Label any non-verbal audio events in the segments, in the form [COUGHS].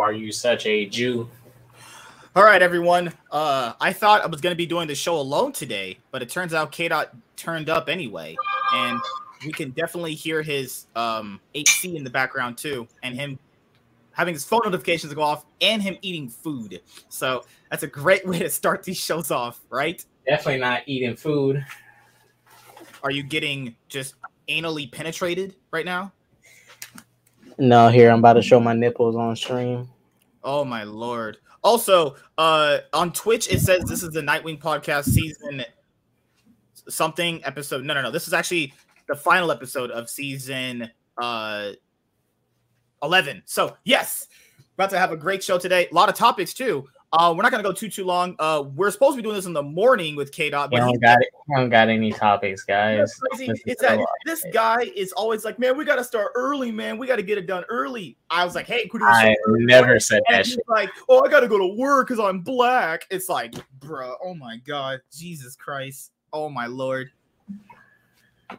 Are you such a Jew? All right, everyone. Uh, I thought I was going to be doing the show alone today, but it turns out K Dot turned up anyway, and we can definitely hear his um, HC in the background too, and him having his phone notifications go off, and him eating food. So that's a great [LAUGHS] way to start these shows off, right? Definitely not eating food. Are you getting just anally penetrated right now? No, here I'm about to show my nipples on stream. Oh my lord. Also, uh on Twitch it says this is the Nightwing podcast season something episode. No, no, no. This is actually the final episode of season uh 11. So, yes. About to have a great show today. A lot of topics too. Uh, we're not gonna go too too long. Uh, we're supposed to be doing this in the morning with K Dot, but we don't got it. We don't got any topics, guys. Crazy. It's that this guy is always like, man, we gotta start early, man. We gotta get it done early. I was like, hey, could I never said and that shit. Like, oh, I gotta go to work because I'm black. It's like, bro, oh my god, Jesus Christ, oh my lord. All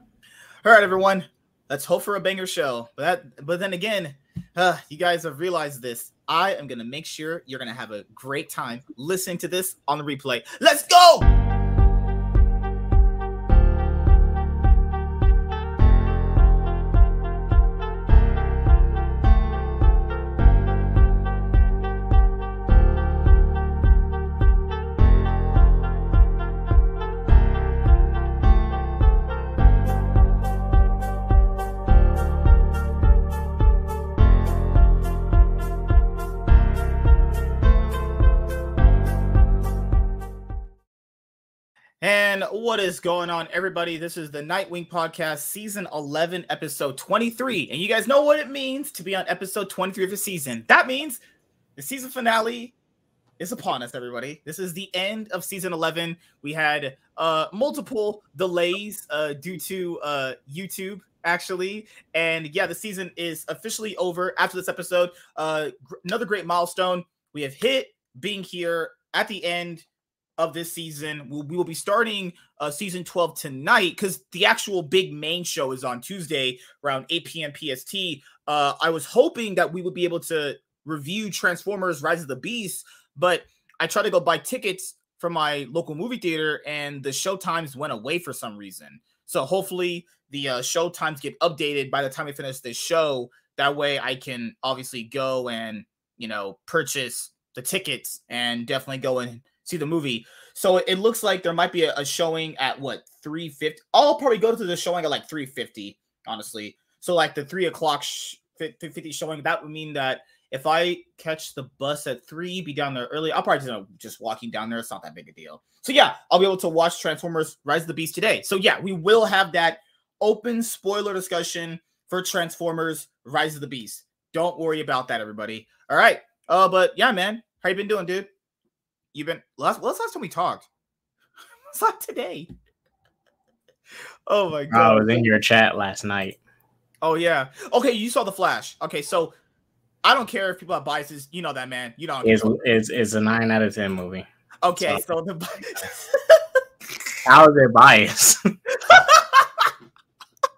right, everyone, let's hope for a banger show. But that, but then again, uh, you guys have realized this. I am gonna make sure you're gonna have a great time listening to this on the replay. Let's go! What is going on, everybody? This is the Nightwing Podcast, season 11, episode 23. And you guys know what it means to be on episode 23 of the season. That means the season finale is upon us, everybody. This is the end of season 11. We had uh, multiple delays uh, due to uh, YouTube, actually. And yeah, the season is officially over after this episode. Uh, gr- another great milestone. We have hit being here at the end of this season. We'll, we will be starting uh, season 12 tonight because the actual big main show is on Tuesday around 8 p.m. PST. Uh, I was hoping that we would be able to review Transformers Rise of the Beast, but I tried to go buy tickets from my local movie theater and the show times went away for some reason. So hopefully the uh, show times get updated by the time we finish this show. That way I can obviously go and, you know, purchase the tickets and definitely go and see the movie. So it looks like there might be a, a showing at what 350. I'll probably go to the showing at like 350, honestly. So like the three o'clock sh- 50 showing, that would mean that if I catch the bus at three, be down there early, I'll probably just, just walking down there. It's not that big a deal. So yeah, I'll be able to watch Transformers Rise of the Beast today. So yeah, we will have that open spoiler discussion for Transformers Rise of the Beast. Don't worry about that, everybody. All right. Uh, but yeah, man, how you been doing, dude? You've been last. What's last time we talked? [LAUGHS] it's not today. Oh my god! I was in your chat last night. Oh yeah. Okay, you saw the Flash. Okay, so I don't care if people have biases. You know that, man. You know it's it's, it's a nine out of ten movie. Okay, so, so the [LAUGHS] how is it biased? [LAUGHS]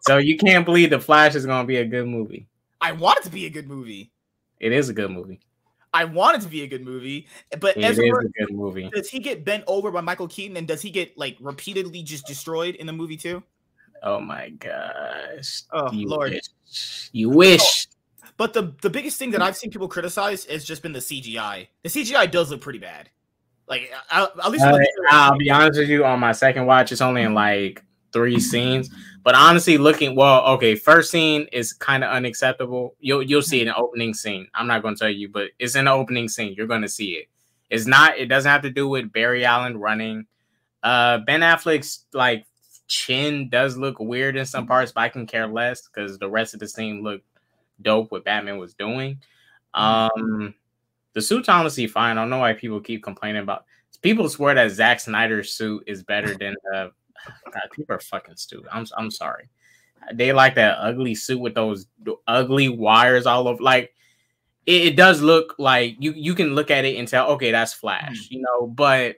so you can't believe the Flash is going to be a good movie. I want it to be a good movie. It is a good movie. I want it to be a good movie, but it Ezra, is a good movie. Does he get bent over by Michael Keaton, and does he get like repeatedly just destroyed in the movie too? Oh my gosh! Oh you Lord, wish. you wish. But the the biggest thing that I've seen people criticize has just been the CGI. The CGI does look pretty bad. Like at least uh, I'll be honest with you. On my second watch, it's only in like three scenes. But honestly, looking well, okay, first scene is kind of unacceptable. You'll you'll see it in opening scene. I'm not gonna tell you, but it's in the opening scene. You're gonna see it. It's not. It doesn't have to do with Barry Allen running. Uh, Ben Affleck's like chin does look weird in some parts, but I can care less because the rest of the scene looked dope. What Batman was doing. Um, the suit's honestly fine. I don't know why people keep complaining about. People swear that Zack Snyder's suit is better than uh, God, people are fucking stupid. I'm I'm sorry. They like that ugly suit with those ugly wires all over. Like it, it does look like you you can look at it and tell, okay, that's Flash, mm-hmm. you know, but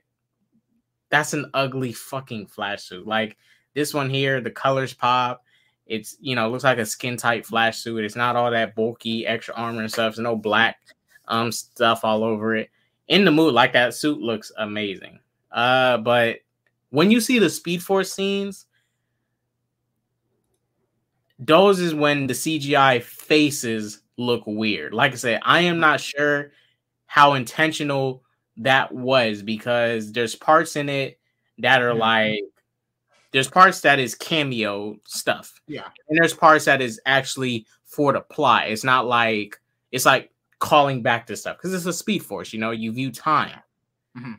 that's an ugly fucking Flash suit. Like this one here, the colors pop. It's you know looks like a skin tight Flash suit. It's not all that bulky extra armor and stuff. There's no black um stuff all over it. In the mood, like that suit looks amazing. Uh, but when you see the Speed Force scenes, those is when the CGI faces look weird. Like I said, I am not sure how intentional that was because there's parts in it that are mm-hmm. like there's parts that is cameo stuff. Yeah. And there's parts that is actually for the plot. It's not like it's like calling back to stuff because it's a speed force, you know, you view time. Mm-hmm.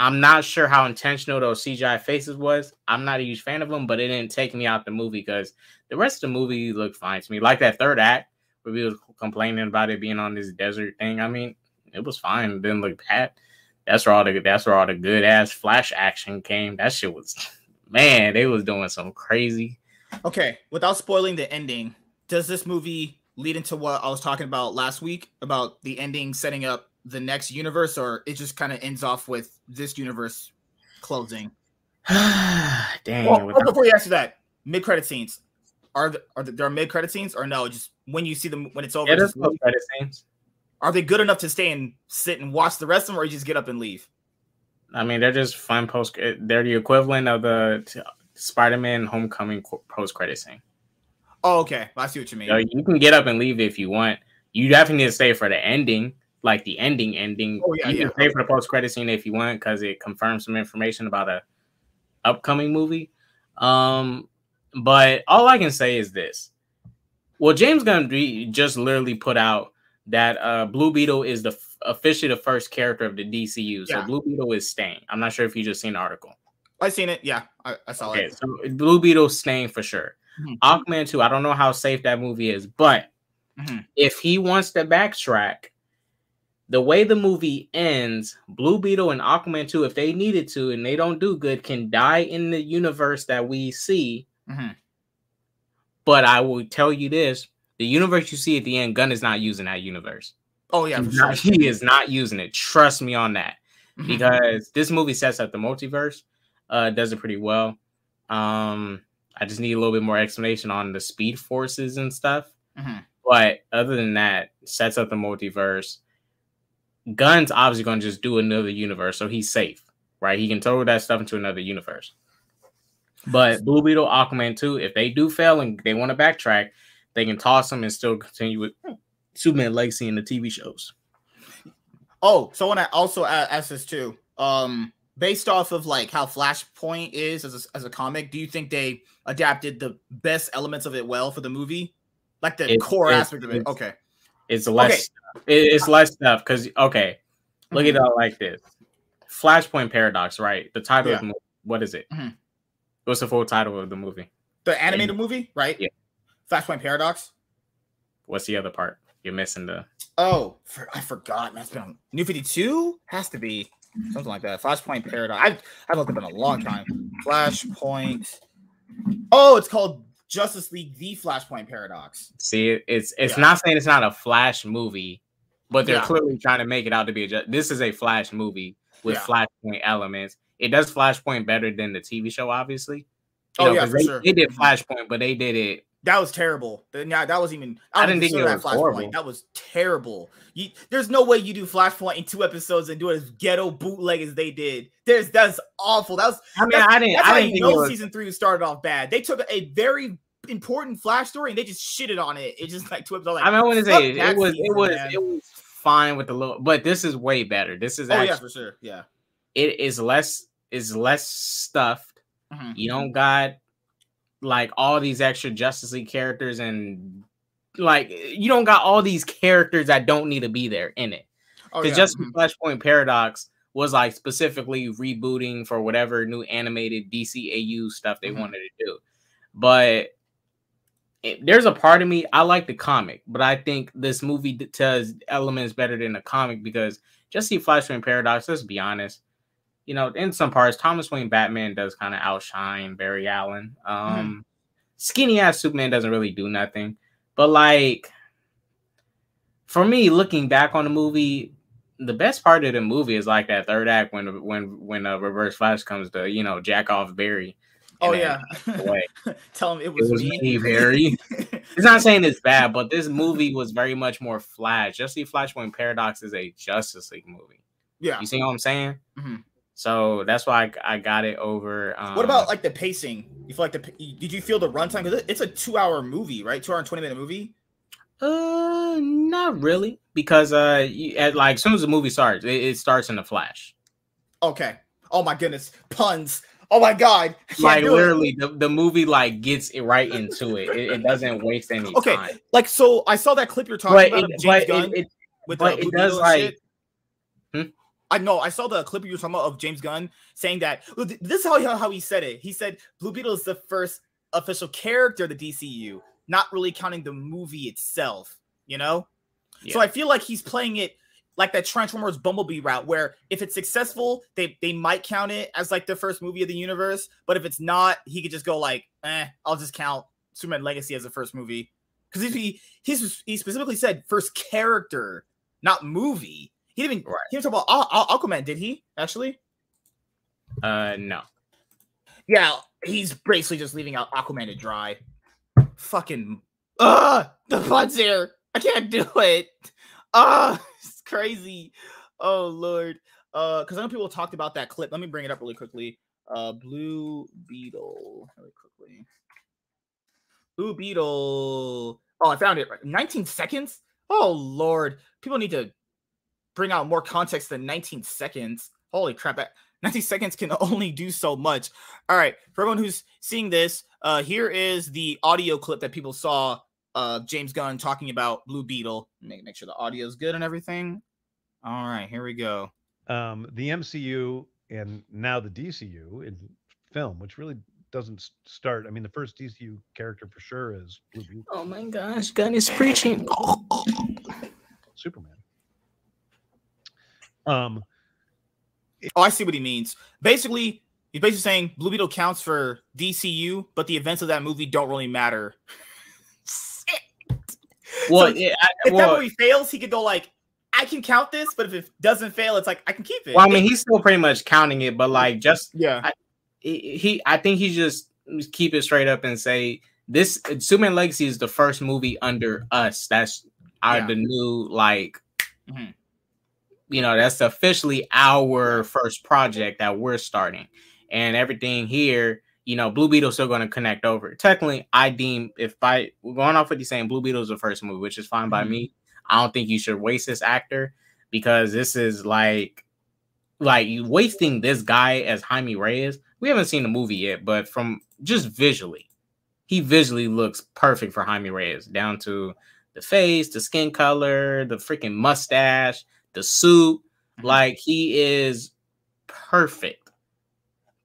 I'm not sure how intentional those CGI faces was. I'm not a huge fan of them, but it didn't take me out the movie because the rest of the movie looked fine to me. Like that third act where we was complaining about it being on this desert thing. I mean, it was fine. It didn't look bad. That's where all the that's where all the good ass flash action came. That shit was [LAUGHS] man, they was doing some crazy. Okay, without spoiling the ending, does this movie lead into what I was talking about last week about the ending setting up the next universe, or it just kind of ends off with this universe closing? [SIGHS] Dang. Well, without- oh, before you answer that, mid credit scenes are the, are the, there are mid credit scenes or no? Just when you see them when it's over. Yeah, there's credit scenes. Are they good enough to stay and sit and watch the rest of them, or you just get up and leave? I mean, they're just fun post. Eh, they're the equivalent of the Spider-Man Homecoming post credit scene. Oh, okay. I see what you mean. So you can get up and leave if you want. You definitely need to stay for the ending, like the ending ending. Oh yeah, you yeah. can pay for the post credit scene if you want because it confirms some information about a upcoming movie. Um, but all I can say is this: well, James Gunn just literally put out that uh, Blue Beetle is the officially the first character of the DCU. So yeah. Blue Beetle is staying. I'm not sure if you just seen the article. I seen it. Yeah, I, I saw okay, it. So Blue Beetle staying for sure. Mm-hmm. Aquaman 2, I don't know how safe that movie is, but mm-hmm. if he wants to backtrack, the way the movie ends, Blue Beetle and Aquaman 2, if they needed to and they don't do good, can die in the universe that we see. Mm-hmm. But I will tell you this the universe you see at the end, Gunn is not using that universe. Oh yeah, sure. he is not using it. Trust me on that, mm-hmm. because this movie sets up the multiverse. Uh, does it pretty well. Um, I just need a little bit more explanation on the speed forces and stuff. Mm-hmm. But other than that, sets up the multiverse. Gunn's obviously going to just do another universe, so he's safe, right? He can throw that stuff into another universe. But Blue Beetle, Aquaman 2, if they do fail and they want to backtrack, they can toss them and still continue with Superman legacy in the TV shows. Oh, so when I also ask this too, um, based off of like how Flashpoint is as a, as a comic, do you think they adapted the best elements of it well for the movie, like the it, core it, aspect of it? Okay, it's less. Okay. it's less stuff because okay, look mm-hmm. at it like this: Flashpoint Paradox, right? The title yeah. of the movie, what is it? Mm-hmm. What's the full title of the movie? The animated and, movie, right? Yeah. Flashpoint Paradox. What's the other part? You're missing the. Oh, for, I forgot. That's been on New Fifty Two. Has to be something like that. Flashpoint Paradox. I've I've looked up in a long time. Flashpoint. Oh, it's called Justice League: The Flashpoint Paradox. See, it's it's yeah. not saying it's not a Flash movie, but they're yeah. clearly trying to make it out to be a. This is a Flash movie with yeah. Flashpoint elements. It does Flashpoint better than the TV show, obviously. You oh know, yeah, for they, sure. They did Flashpoint, but they did it that was terrible. Yeah, that was even. I, I didn't think it was Flashpoint. Horrible. That was terrible. You, there's no way you do Flashpoint in two episodes and do it as ghetto bootleg as they did. There's that's awful. That was. I mean, I didn't. That's I didn't think know was... season three started off bad. They took a very important Flash story and they just shitted on it. It just like two episodes. Like, I mean, I want to say it was it was man. it was fine with the little, but this is way better. This is oh actually, yeah for sure. Yeah, it is less is less stuffed. Mm-hmm. You don't got like all these extra Justice League characters and like you don't got all these characters that don't need to be there in it. Because oh, yeah. just mm-hmm. Flashpoint Paradox was like specifically rebooting for whatever new animated DCAU stuff they mm-hmm. wanted to do. But it, there's a part of me I like the comic, but I think this movie does elements better than the comic because just see Flashpoint Paradox. Let's be honest, you know, in some parts, Thomas Wayne Batman does kind of outshine Barry Allen. Um, mm-hmm. Skinny ass Superman doesn't really do nothing, but like for me, looking back on the movie, the best part of the movie is like that third act when when when uh, Reverse Flash comes to you know jack off Barry. Oh yeah. [LAUGHS] Tell him it it was, was me. me, Barry. [LAUGHS] it's not saying it's bad, but this movie was very much more Flash. Justice Flashpoint Paradox is a Justice League movie. yeah. You see what I'm saying? Mhm. So that's why I, I got it over. Um, What about like the pacing? You feel like the did you feel the runtime? Because it's a two-hour movie, right? Two hour and twenty minute movie. Uh, not really, because uh, you, at, like as soon as the movie starts, it, it starts in the Flash. Okay. Oh my goodness, puns. Oh my god. Like literally, the, the movie like gets it right into it. It, it doesn't waste any Okay, time. Like so, I saw that clip you're talking But about it, James but Gunn it, it, with but the it does like. Hmm? I know. I saw the clip you were talking about of James Gunn saying that. This is how how he said it. He said Blue Beetle is the first official character of the DCU, not really counting the movie itself. You know. So I feel like he's playing it like that Transformers Bumblebee route, where if it's successful, they they might count it as like the first movie of the universe. But if it's not, he could just go like, eh, I'll just count Superman Legacy as the first movie. Because if he he's he specifically said first character, not movie. He didn't even Right. he didn't talk about Aqu- Aqu- Aquaman, did he? Actually, uh no. yeah, he's basically just leaving out Aquaman to dry. Fucking, uh the puns here. I can't do it. Ah, it's crazy. Oh lord. Uh, because I know people talked about that clip. Let me bring it up really quickly. Uh, Blue Beetle, really quickly. Blue Beetle. Oh, I found it. Right. 19 seconds. Oh lord, people need to bring out more context than 19 seconds. Holy crap! that- 19 seconds can [LAUGHS] only do so much. All right, for everyone who's seeing this, uh, here is the audio clip that people saw of James Gunn talking about Blue Beetle. Make make sure the audio is good and everything. All right, here we go. um, the MCU and now the DCU in film, which really doesn't start. I mean, the first DCU character for sure is Blue Beetle, Oh my gosh, Gunn is preaching. Superman. Um, Oh, I see what he means. Basically, he's basically saying Blue Beetle counts for DCU, but the events of that movie don't really matter. [LAUGHS] [LAUGHS] Well, So yeah, I, if that movie fails, he could go like, I can count this, but if it doesn't fail, it's like I can keep it. well, I mean, he's still pretty much counting it, but like just yeah, he, he I think he just keep it straight up and say this Superman Legacy is the first movie under us. That's our Yeah. the new like Mhm. you know, that's officially our first project that we're starting. And everything here, you know, Blue Beetle's still going to connect over. Technically, I deem if by going off what you're saying, Blue Beetle's the first movie, which is fine by Mhm. me. I don't think you should waste this actor because this is like like you wasting this guy as Jaime Reyes. We haven't seen the movie yet, but from just visually, he visually looks perfect for Jaime Reyes, down to the face, the skin color, the freaking mustache, the suit. Mhm. Like he is perfect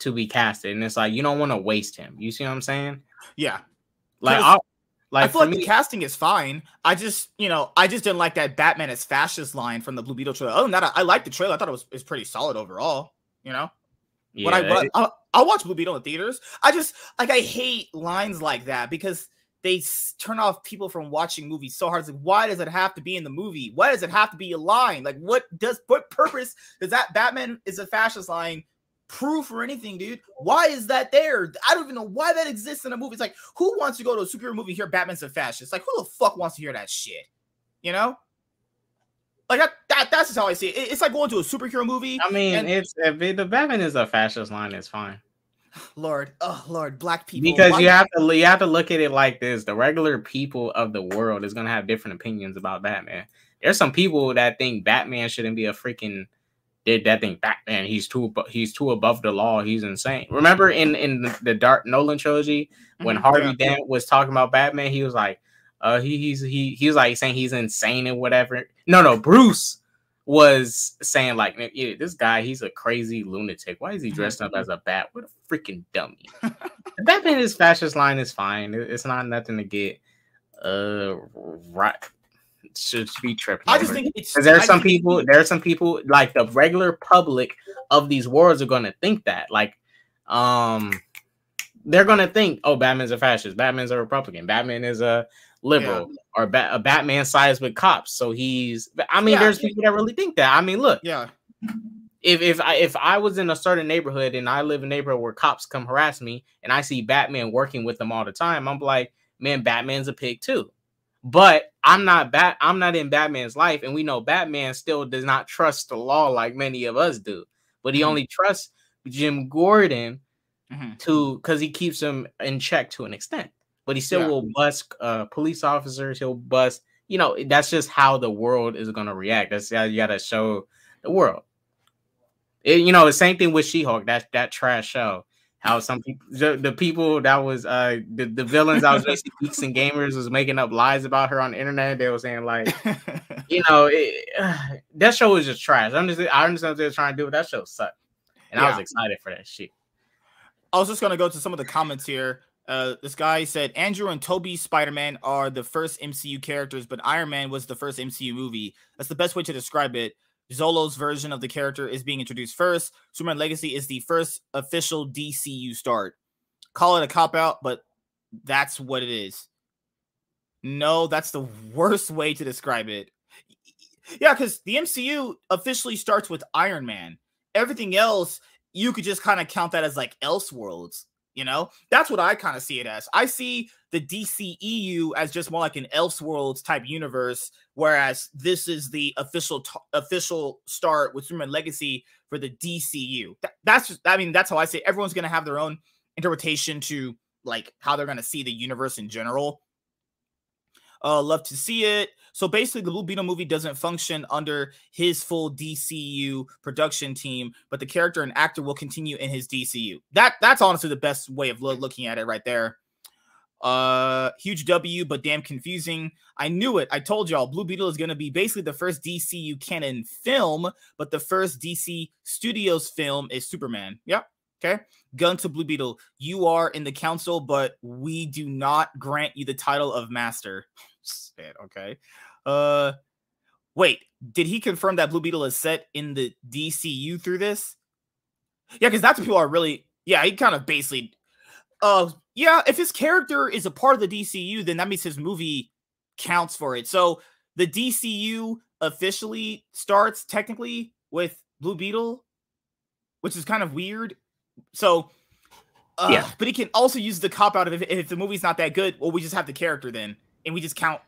to be casted, and it's like you don't want to waste him. You see what I'm saying? yeah. Like, I'll, like I feel like me, the casting is fine. I just, you know, I just didn't like that Batman as fascist line from the Blue Beetle trailer. Other than that, I, I liked the trailer. I thought it was, it was pretty solid overall. You know, yeah, when I, when it- I I'll, I'll watch Blue Beetle in theaters. I just like I hate lines like that because they turn off people from watching movies so hard. It's like, why does it have to be in the movie? Why does it have to be a line? Like, what does what purpose does that Batman is a fascist line prove or anything, dude? Why is that there? I don't even know why that exists in a movie. It's like, who wants to go to a superhero movie here? Batman's a fascist. Like, who the fuck wants to hear that shit? You know. Like that, that that's just how I see it. It- It's like going to a superhero movie. I mean, and- it's if it- the Batman is a fascist line, it's fine. [SIGHS] Lord, oh Lord, black people. because you have to you have to look at it like this the regular people of the world is going to have different opinions about batman there's some people that think batman shouldn't be a freaking did that think batman he's too he's too above the law. He's insane. Remember in in the, dark nolan trilogy when Mhm, harvey yeah. dent was talking about batman he was like uh he he's he he was like saying he's insane and whatever. No no bruce was saying like yeah, this guy he's a crazy lunatic. Why is he dressed up as a bat? What a freaking dummy. [LAUGHS] Batman is fascist line is fine. It's not nothing to get uh right should be tripping. I just over. think it's because there I are some just think- people, there are some people like the regular public of these worlds are gonna think that. Like, um, they're gonna think, oh, Batman's a fascist, Batman's a Republican, Batman is a liberal, or ba- a Batman sides with cops. So he's. I mean, Yeah. there's people that really think that. I mean, look, Yeah, if if I if I was in a certain neighborhood and I live in a neighborhood where cops come harass me and I see Batman working with them all the time, I'm like, man, Batman's a pig too. But I'm not bat I'm not in Batman's life, and we know Batman still does not trust the law like many of us do. But he mm-hmm. only trusts Jim Gordon mm-hmm. to because he keeps him in check to an extent. But he still yeah. will bust uh, police officers. He'll bust. You know, that's just how the world is gonna react. That's how you gotta show the world. It, you know, the same thing with She-Hulk. That that trash show. How some people, the, the people that was uh the, the villains I was [LAUGHS] basically geeks and gamers was making up lies about her on the internet. They were saying like, [LAUGHS] you know, it, uh, [SIGHS] that show was just trash. I'm just I understand what they're trying to do, but that show sucked, and yeah. I was excited for that shit. I was just gonna go to some of the comments here. Uh, this guy said Andrew and Toby Spider Man are the first MCU characters, but Iron Man was the first MCU movie. That's the best way to describe it. Xolo's version of the character is being introduced first. Superman Legacy is the first official DCU start. Call it a cop out, but that's what it is. No, that's the worst way to describe it. Yeah, because the MCU officially starts with Iron Man. Everything else, you could just kind of count that as like Elseworlds. You know, that's what I kind of see it as. I see the DCEU as just more like an Elseworlds type universe, whereas this is the official t- official start with Superman Legacy for the DCU. That, that's just, I mean, that's how I say it. everyone's gonna have their own interpretation to like how they're gonna see the universe in general. Uh, love to see it. So basically, the Blue Beetle movie doesn't function under his full DCU production team, but the character and actor will continue in his DCU. That that's honestly the best way of lo- looking at it right there. Uh, huge W, but damn confusing. I knew it. I told y'all Blue Beetle is going to be basically the first DCU canon film, but the first DC Studios film is Superman. Yep. Okay. Gun to Blue Beetle. You are in the council, but we do not grant you the title of master. Okay. Uh, wait, did he confirm that Blue Beetle is set in the DCU through this? Yeah, because that's what people are really. Yeah, he kind of basically. Uh, yeah, if his character is a part of the DCU, then that means his movie counts for it. So the DCU officially starts technically with Blue Beetle, which is kind of weird. So, uh, yeah, but he can also use the cop out of if, if the movie's not that good. Well, we just have the character then, and we just count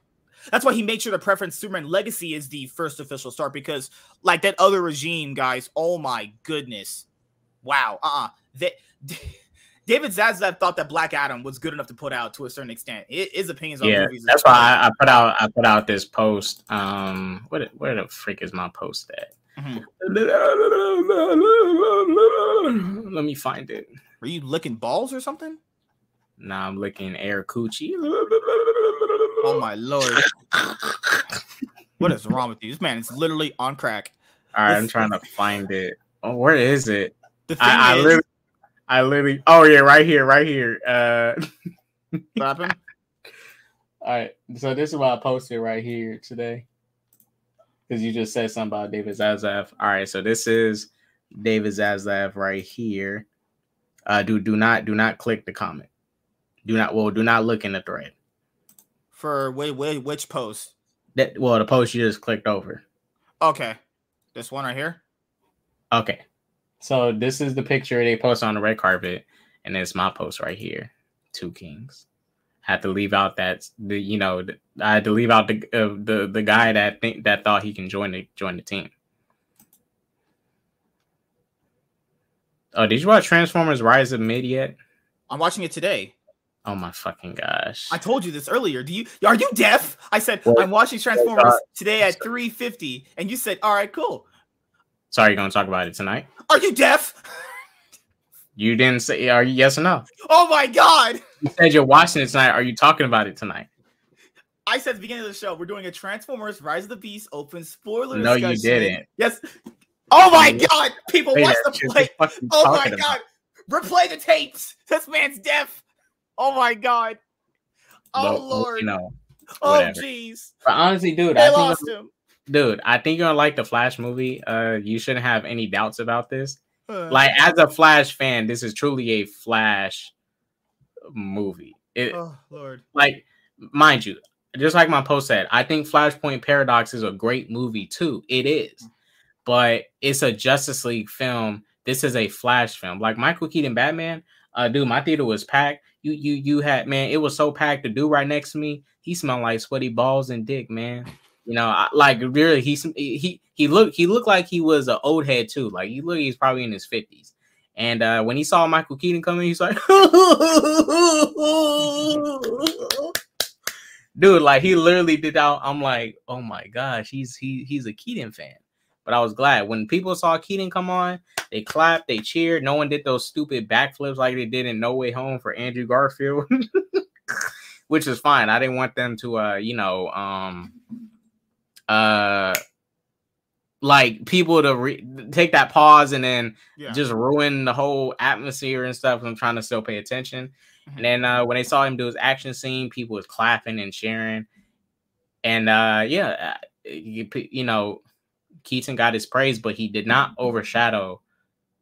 that's why he made sure to preference Superman Legacy is the first official start because, like that other regime, guys. Oh my goodness, wow. Uh, uh-uh. that. [LAUGHS] David Zaslav thought that Black Adam was good enough to put out to a certain extent. His opinions on yeah, movies. That's why I, I, put out I put out this post. Um, what where the freak is my post at? Mm-hmm. Let me find it. Are you licking balls or something? Nah, I'm licking air coochie. Oh my lord. [LAUGHS] what is wrong with you? This man is literally on crack. All right, this, I'm trying to find it. Oh, where is it? Thing I, is, literally, I literally. Oh yeah, right here, right here. Uh, [LAUGHS] what happened? All right, so this is what I posted right here today. Because you just said something about David Zaslav. All right, so this is David Zaslav right here. Uh, do do not do not click the comment. Do not well do not look in the thread. For wait, wait which post? That well the post you just clicked over. Okay. This one right here? Okay. So this is the picture they post on the red carpet, and it's my post right here. Two kings. had to leave out that the you know I had to leave out the uh, the the guy that think that thought he can join the join the team. Oh, did you watch Transformers: Rise of Mid yet? I'm watching it today. Oh my fucking gosh! I told you this earlier. Do you are you deaf? I said what? I'm watching Transformers today at 3:50, and you said, "All right, cool." Sorry, you're gonna talk about it tonight? Are you deaf? You didn't say. Are you yes or no? Oh my god! You said you're watching it tonight. Are you talking about it tonight? I said at the beginning of the show we're doing a Transformers: Rise of the Beast open spoiler. No, discussion. you didn't. Yes. Oh my god! People watch the play. Oh my god! Replay the tapes. This man's deaf. Oh my god. Oh but, lord. You know, oh jeez. But honestly, dude, they I lost him. Dude, I think you're gonna like the Flash movie. Uh, you shouldn't have any doubts about this. Uh, like, as a Flash fan, this is truly a Flash movie. It, oh lord. Like, mind you, just like my post said, I think Flashpoint Paradox is a great movie too. It is. but it's a Justice League film. This is a Flash film. Like Michael Keaton Batman, uh, dude, my theater was packed. You you you had man, it was so packed. The dude right next to me, he smelled like sweaty balls and dick, man. You know, I, like really, he he he looked he looked like he was an old head too. Like he looked, he's probably in his fifties. And uh, when he saw Michael Keaton coming, he's like, [LAUGHS] dude, like he literally did out. I'm like, oh my gosh, he's he he's a Keaton fan. But I was glad when people saw Keaton come on, they clapped, they cheered. No one did those stupid backflips like they did in No Way Home for Andrew Garfield, [LAUGHS] which is fine. I didn't want them to, uh, you know, um, uh, like people to re- take that pause and then yeah. just ruin the whole atmosphere and stuff. I'm trying to still pay attention. Mm-hmm. And then uh, when they saw him do his action scene, people was clapping and cheering. And uh, yeah, uh, you, you know, Keaton got his praise, but he did not overshadow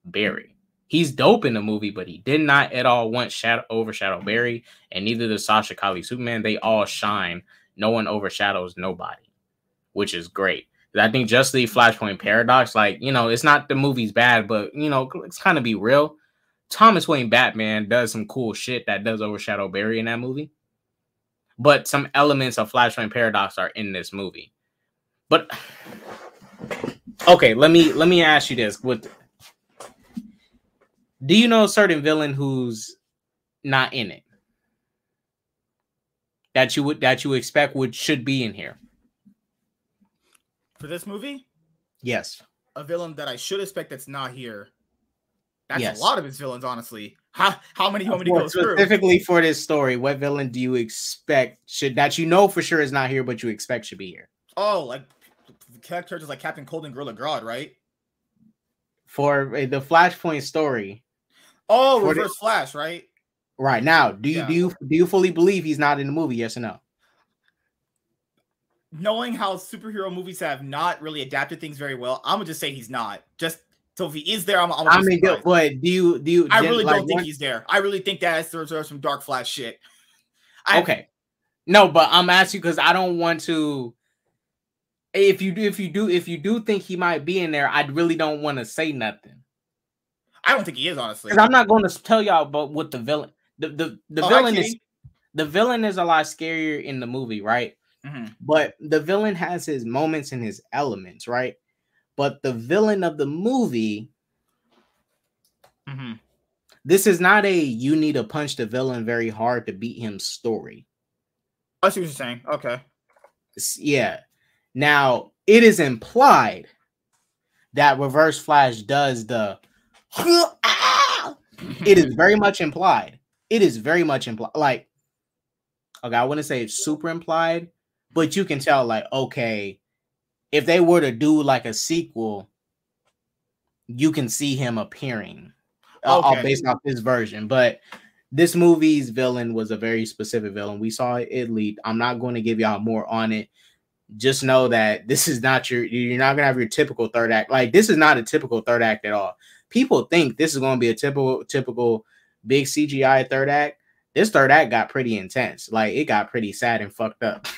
Barry. He's dope in the movie, but he did not at all want shadow overshadow Barry, and neither does Sasha Calle Superman. They all shine. No one overshadows nobody, which is great. I think just the Flashpoint paradox, like you know, it's not the movie's bad, but you know, let's kind of be real. Thomas Wayne Batman does some cool shit that does overshadow Barry in that movie, but some elements of Flashpoint paradox are in this movie. But okay, let me let me ask you this: With do you know a certain villain who's not in it that you would that you expect would should be in here? for this movie? Yes. A villain that I should expect that's not here. That's yes. a lot of his villains, honestly. How how many how many go through? Specifically for this story, what villain do you expect should that you know for sure is not here, but you expect should be here? Oh, like characters like Captain Cold and Gorilla Grodd, right? For uh, the Flashpoint story. Oh, Reverse the, Flash, right? Right now, do you yeah. do you do you fully believe he's not in the movie? Yes or no? knowing how superhero movies have not really adapted things very well, I'm gonna just say he's not. Just so if he is there, I'm. I'm I mean, but do you do you? I really like, don't think he's there. I really think that's that there's some Dark Flash shit. I, okay, no, but I'm asking because I don't want to. If you do, if you do, if you do think he might be in there, I really don't want to say nothing. I don't think he is honestly. Because I'm not going to tell y'all about what the villain. The the the oh, villain is the villain is a lot scarier in the movie, right? Mm-hmm. But the villain has his moments and his elements, right? But the villain of the movie, mm-hmm. this is not a you need to punch the villain very hard to beat him story. I see what you're saying. Okay. Yeah. Now it is implied that Reverse Flash does the. [LAUGHS] it is very much implied. It is very much implied. Like, okay, I wouldn't say it's super implied, but you can tell like okay if they were to do like a sequel you can see him appearing uh, okay. uh, based off this version but this movie's villain was a very specific villain we saw it lead i'm not going to give y'all more on it just know that this is not your you're not gonna have your typical third act like this is not a typical third act at all people think this is going to be a typical typical big cgi third act this third act got pretty intense like it got pretty sad and fucked up [LAUGHS]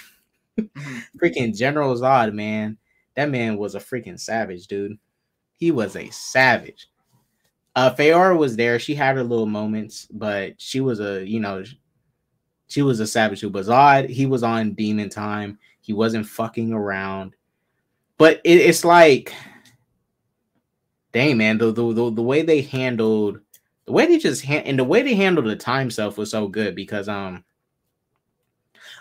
Mm-hmm. freaking General Zod, man. That man was a freaking savage, dude. He was a savage. Uh Faora was there. She had her little moments, but she was a, you know, she was a savage who was odd. he was on demon time. He wasn't fucking around. But it, it's like, dang man, the, the the, the way they handled the way they just hand and the way they handled the time stuff was so good because um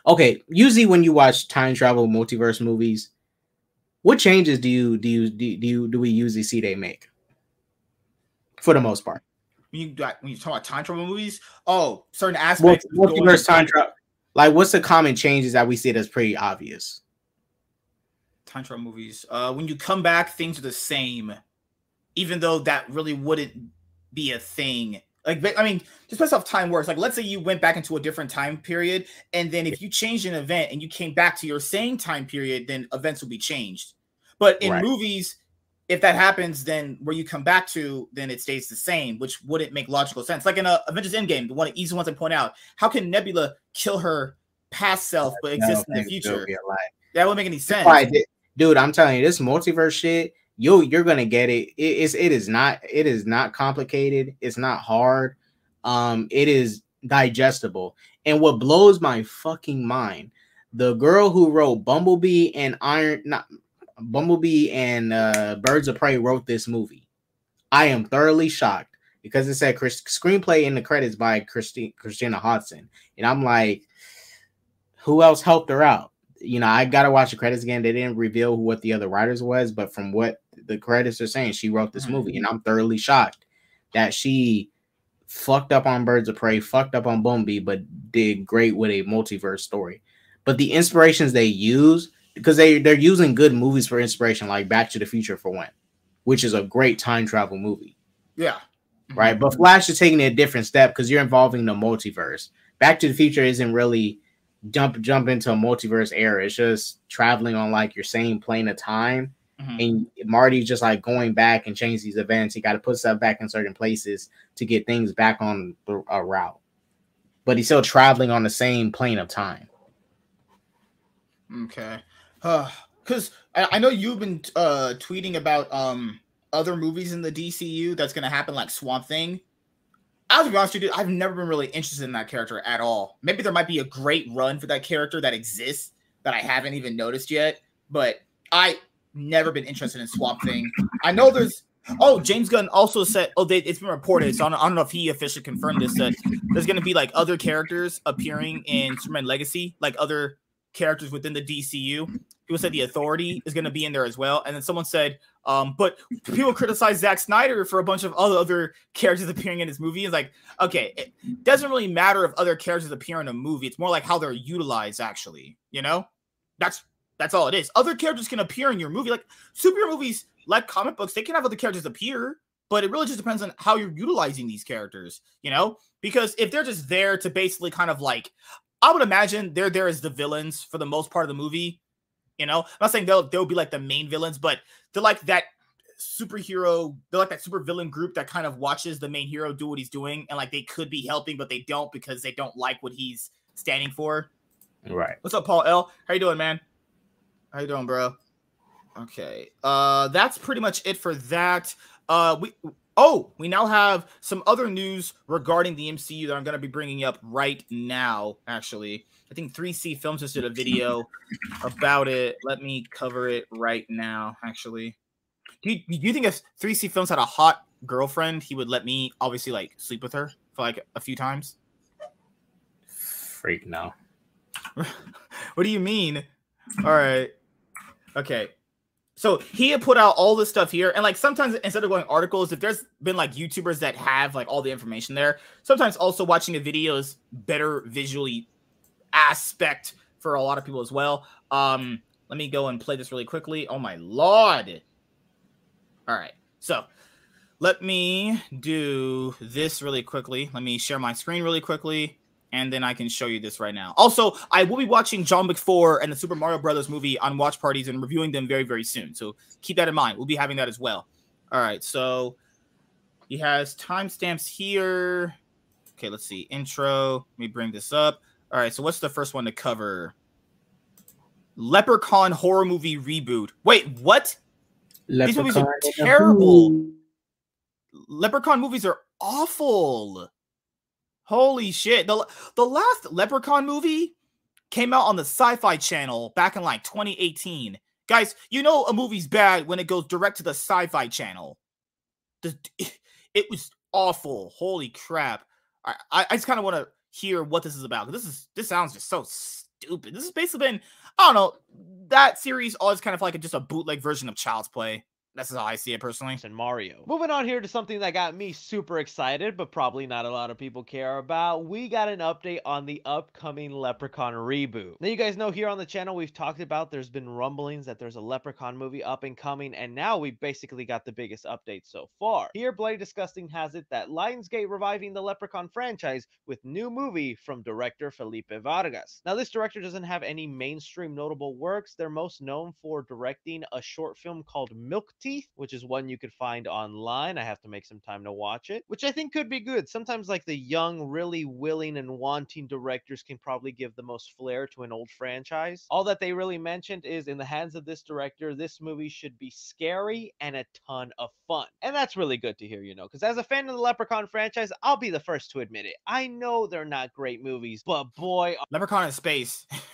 okay, usually when you watch time travel multiverse movies, what changes do you do you do, you do we usually see they make? For the most part. When you when you talk about time travel movies, oh, certain aspects multiverse time travel. Like, what's the common changes that we see that's pretty obvious? Time travel movies. Uh, when you come back, things are the same, even though that really wouldn't be a thing like, I mean, just based off time works. Like, let's say you went back into a different time period, and then if you changed an event and you came back to your same time period, then events will be changed. But in right. movies, if that happens, then where you come back to, then it stays the same, which wouldn't make logical sense. Like in a Avengers Endgame, the one easy ones I point out, how can Nebula kill her past self but exist no, in the future? That wouldn't make any sense. Dude, I'm telling you, this multiverse shit you you're gonna get it. it. It's it is not it is not complicated. It's not hard. Um, it is digestible. And what blows my fucking mind, the girl who wrote Bumblebee and Iron not Bumblebee and uh, Birds of Prey wrote this movie. I am thoroughly shocked because it said Chris, screenplay in the credits by Christi, Christina Hodson, and I'm like, who else helped her out? You know, I gotta watch the credits again. They didn't reveal what the other writers was, but from what the credits are saying, she wrote this mm-hmm. movie, and I'm thoroughly shocked that she fucked up on Birds of Prey, fucked up on Bumblebee, but did great with a multiverse story. But the inspirations they use, because they they're using good movies for inspiration, like Back to the Future for one, which is a great time travel movie. Yeah. Right. But Flash is taking a different step because you're involving the multiverse. Back to the Future isn't really jump jump into a multiverse era. It's just traveling on like your same plane of time Mm-hmm. And Marty's just like going back and change these events. He got to put stuff back in certain places to get things back on a route. But he's still traveling on the same plane of time. Okay. Because uh, I, I know you've been uh, tweeting about um other movies in the DCU that's going to happen, like Swamp Thing. I'll be honest with you, dude, I've never been really interested in that character at all. Maybe there might be a great run for that character that exists that I haven't even noticed yet. But I never been interested in Swamp Thing. I know there's. Oh, James Gunn also said. Oh, they, it's been reported. So I don't, I don't know if he officially confirmed this. That there's going to be like other characters appearing in Superman Legacy, like other characters within the DCU. People said the Authority is going to be in there as well. And then someone said, um, but people criticize Zack Snyder for a bunch of other other characters appearing in his movie. It's like, okay, it doesn't really matter if other characters appear in a movie. It's more like how they're utilized, actually. You know, that's that's all it is. Other characters can appear in your movie. Like superhero movies, like comic books, they can have other characters appear, but it really just depends on how you're utilizing these characters, you know? Because if they're just there to basically kind of like, I would imagine they're there as the villains for the most part of the movie. You know, I'm not saying they'll they'll be like the main villains, but they're like that superhero, they're like that super villain group that kind of watches the main hero do what he's doing, and like they could be helping, but they don't because they don't like what he's standing for. Right. What's up, Paul L? How you doing, man? How you doing, bro? Okay. Uh that's pretty much it for that. Uh we oh, we now have some other news regarding the MCU that I'm going to be bringing up right now actually. I think 3C Films just did a video about it. Let me cover it right now actually. Do you, do you think if 3C Films had a hot girlfriend, he would let me obviously like sleep with her for like a few times? Freak no. [LAUGHS] what do you mean? All right. Okay. So he had put out all this stuff here, and like sometimes instead of going articles, if there's been like YouTubers that have like all the information there, sometimes also watching a video is better visually aspect for a lot of people as well. Um, let me go and play this really quickly. Oh my lord! All right, so let me do this really quickly. Let me share my screen really quickly and then I can show you this right now. Also, I will be watching John 4 and the Super Mario Brothers movie on watch parties and reviewing them very, very soon. So keep that in mind. We'll be having that as well. All right, so he has timestamps here. Okay, let's see. Intro. Let me bring this up. All right, so what's the first one to cover? Leprechaun horror movie reboot. Wait, what? Leprechaun These movies are terrible. Leprechaun movies are awful. Holy shit. The, the last Leprechaun movie came out on the Sci Fi Channel back in like 2018. Guys, you know a movie's bad when it goes direct to the Sci Fi Channel. The, [LAUGHS] it was awful. Holy crap. I, I just kind of want to hear what this is about. This is this sounds just so stupid. This has basically been, I don't know, that series always kind of like a, just a bootleg version of Child's Play. That's how I see it personally. And Mario. Moving on here to something that got me super excited, but probably not a lot of people care about. We got an update on the upcoming Leprechaun reboot. Now, you guys know here on the channel, we've talked about there's been rumblings that there's a Leprechaun movie up and coming, and now we basically got the biggest update so far. Here, Bloody Disgusting has it that Lionsgate reviving the Leprechaun franchise with new movie from director Felipe Vargas. Now, this director doesn't have any mainstream notable works. They're most known for directing a short film called Milk Teeth, which is one you could find online. I have to make some time to watch it, which I think could be good. Sometimes, like the young, really willing and wanting directors can probably give the most flair to an old franchise. All that they really mentioned is in the hands of this director, this movie should be scary and a ton of fun. And that's really good to hear, you know, because as a fan of the Leprechaun franchise, I'll be the first to admit it. I know they're not great movies, but boy, Leprechaun in space. [LAUGHS]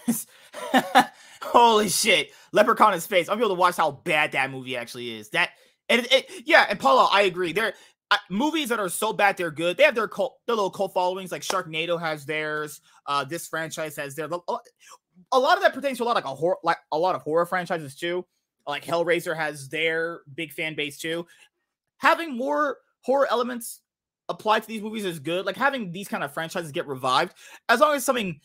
[LAUGHS] Holy shit. Leprechaun in space. I'm able to watch how bad that movie actually is. That and it, it, yeah, and Paula, I agree. There uh, movies that are so bad they're good. They have their cult, their little cult followings. Like Sharknado has theirs. Uh, this franchise has theirs. A lot of that pertains to a lot like a horror, like a lot of horror franchises too. Like Hellraiser has their big fan base too. Having more horror elements applied to these movies is good. Like having these kind of franchises get revived, as long as something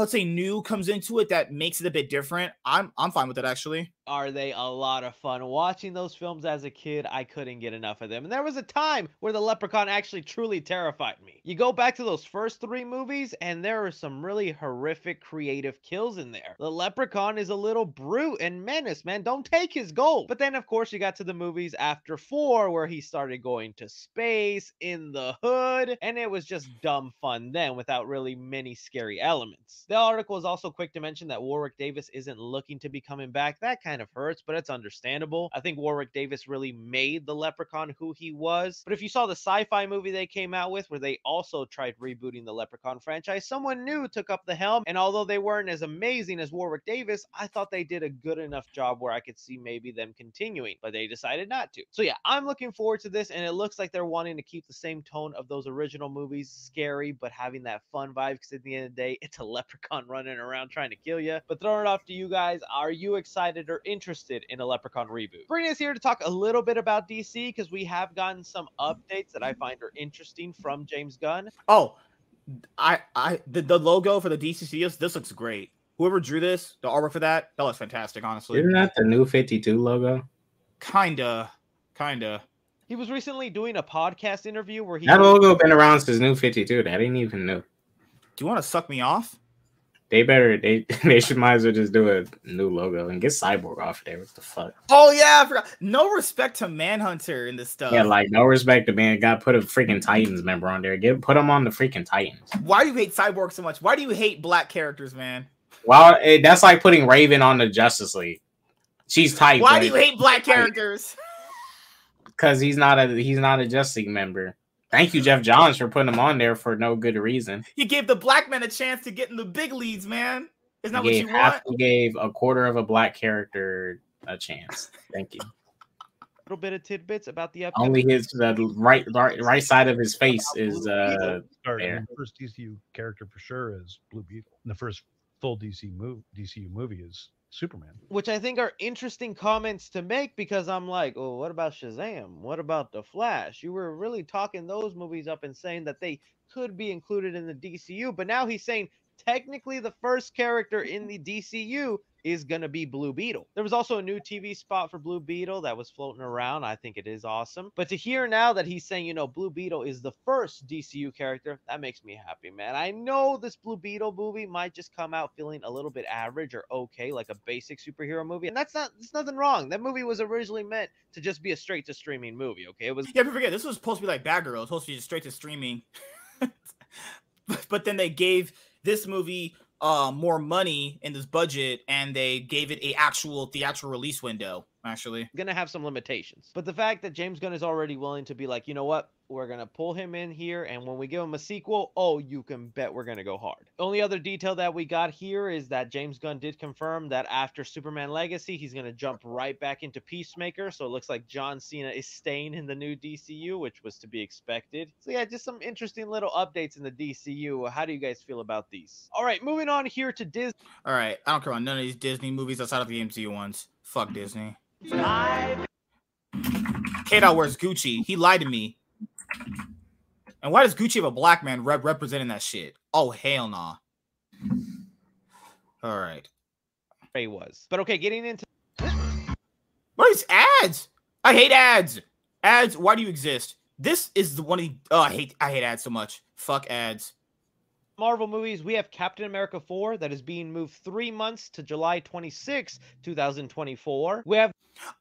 let's say new comes into it that makes it a bit different, I'm I'm fine with it actually are they a lot of fun. Watching those films as a kid, I couldn't get enough of them. And there was a time where the Leprechaun actually truly terrified me. You go back to those first three movies, and there are some really horrific creative kills in there. The Leprechaun is a little brute and menace, man. Don't take his gold. But then, of course, you got to the movies after four where he started going to space in the hood, and it was just dumb fun then without really many scary elements. The article is also quick to mention that Warwick Davis isn't looking to be coming back. That kind kind of hurts, but it's understandable. I think Warwick Davis really made the Leprechaun who he was. But if you saw the sci fi movie they came out with, where they also tried rebooting the Leprechaun franchise, someone new took up the helm. And although they weren't as amazing as Warwick Davis, I thought they did a good enough job where I could see maybe them continuing, but they decided not to. So yeah, I'm looking forward to this, and it looks like they're wanting to keep the same tone of those original movies, scary, but having that fun vibe. Because at the end of the day, [LAUGHS] it's a leprechaun running around trying to kill you. But throwing it off to you guys, are you excited or interested in a Leprechaun reboot. Bring us here to talk a little bit about DC because we have gotten some updates that I find are interesting from James Gunn. Oh, I I the, the logo for the DC Studios, this looks great. Whoever drew this, the artwork for that, that looks fantastic, honestly. Isn't that the new 52 logo? Kinda. Kinda. He was recently doing a podcast interview where he That logo been around since new 52. That ain't even new. Do you want to suck me off? They better they [LAUGHS] they should might as well just do a new logo and get Cyborg off there. What the fuck? Oh yeah, I forgot. No respect to Manhunter in this stuff. Yeah, like no respect to man. Got put a freaking Titans member on there. Get put him on the freaking Titans. Why do you hate Cyborg so much? Why do you hate black characters, man? Well, eh, it, that's like putting Raven on the Justice League. She's tight. Why do you hate black [LAUGHS] characters? [LAUGHS] Because he's not a he's not a Justice League member. Thank you, Geoff Johns, for putting him on there for no good reason. You gave the black man a chance to get in the big leads, man. Isn't that what you want? He gave a quarter of a black character a chance. Thank you. A little bit of tidbits about the only his the right, right right side of his face is uh there. The first DCU character for sure is Blue Beetle. And the first full DC move DCU movie is Superman. Which I think are interesting comments to make because I'm like, oh, what about Shazam? What about The Flash? You were really talking those movies up and saying that they could be included in the DCU, but now he's saying technically the first character in the DCU is going to be Blue Beetle. There was also a new TV spot for Blue Beetle that was floating around. I think it is awesome. But to hear now that he's saying, you know, Blue Beetle is the first DCU character, that makes me happy, man. I know this Blue Beetle movie might just come out feeling a little bit average or okay, like a basic superhero movie. And that's not, there's nothing wrong. That movie was originally meant to just be a straight to streaming movie, okay? It was. Yeah, but forget, this was supposed to be like Batgirl. It was supposed to be just straight to streaming. [LAUGHS] but then they gave this movie uh, more money in this budget and they gave it a actual theatrical release window actually. gonna have some limitations. But the fact that james gunn is already willing to be like you know what? We're gonna pull him in here and when we give him a sequel oh you can bet we're gonna go hard. Only other detail that we got here is that james gunn did confirm that after superman legacy he's gonna jump right back into peacemaker. So it looks like john cena is staying in the new dcu which was to be expected. So yeah just some interesting little updates in the dcu how do you guys feel about these? All right moving on here to disney all right i don't care about none of these disney movies outside of the mcu ones fuck disney K Dot wears Gucci. He lied to me. And why does Gucci have a black man rep- representing that shit? Oh hell nah. All right. Ray was, but okay. Getting into what is ads? I hate ads. Ads. Why do you exist? This is the one. He, oh, I hate. I hate ads so much. Fuck ads Marvel movies, we have Captain America 4 that is being moved three months to July 26, 2024. We have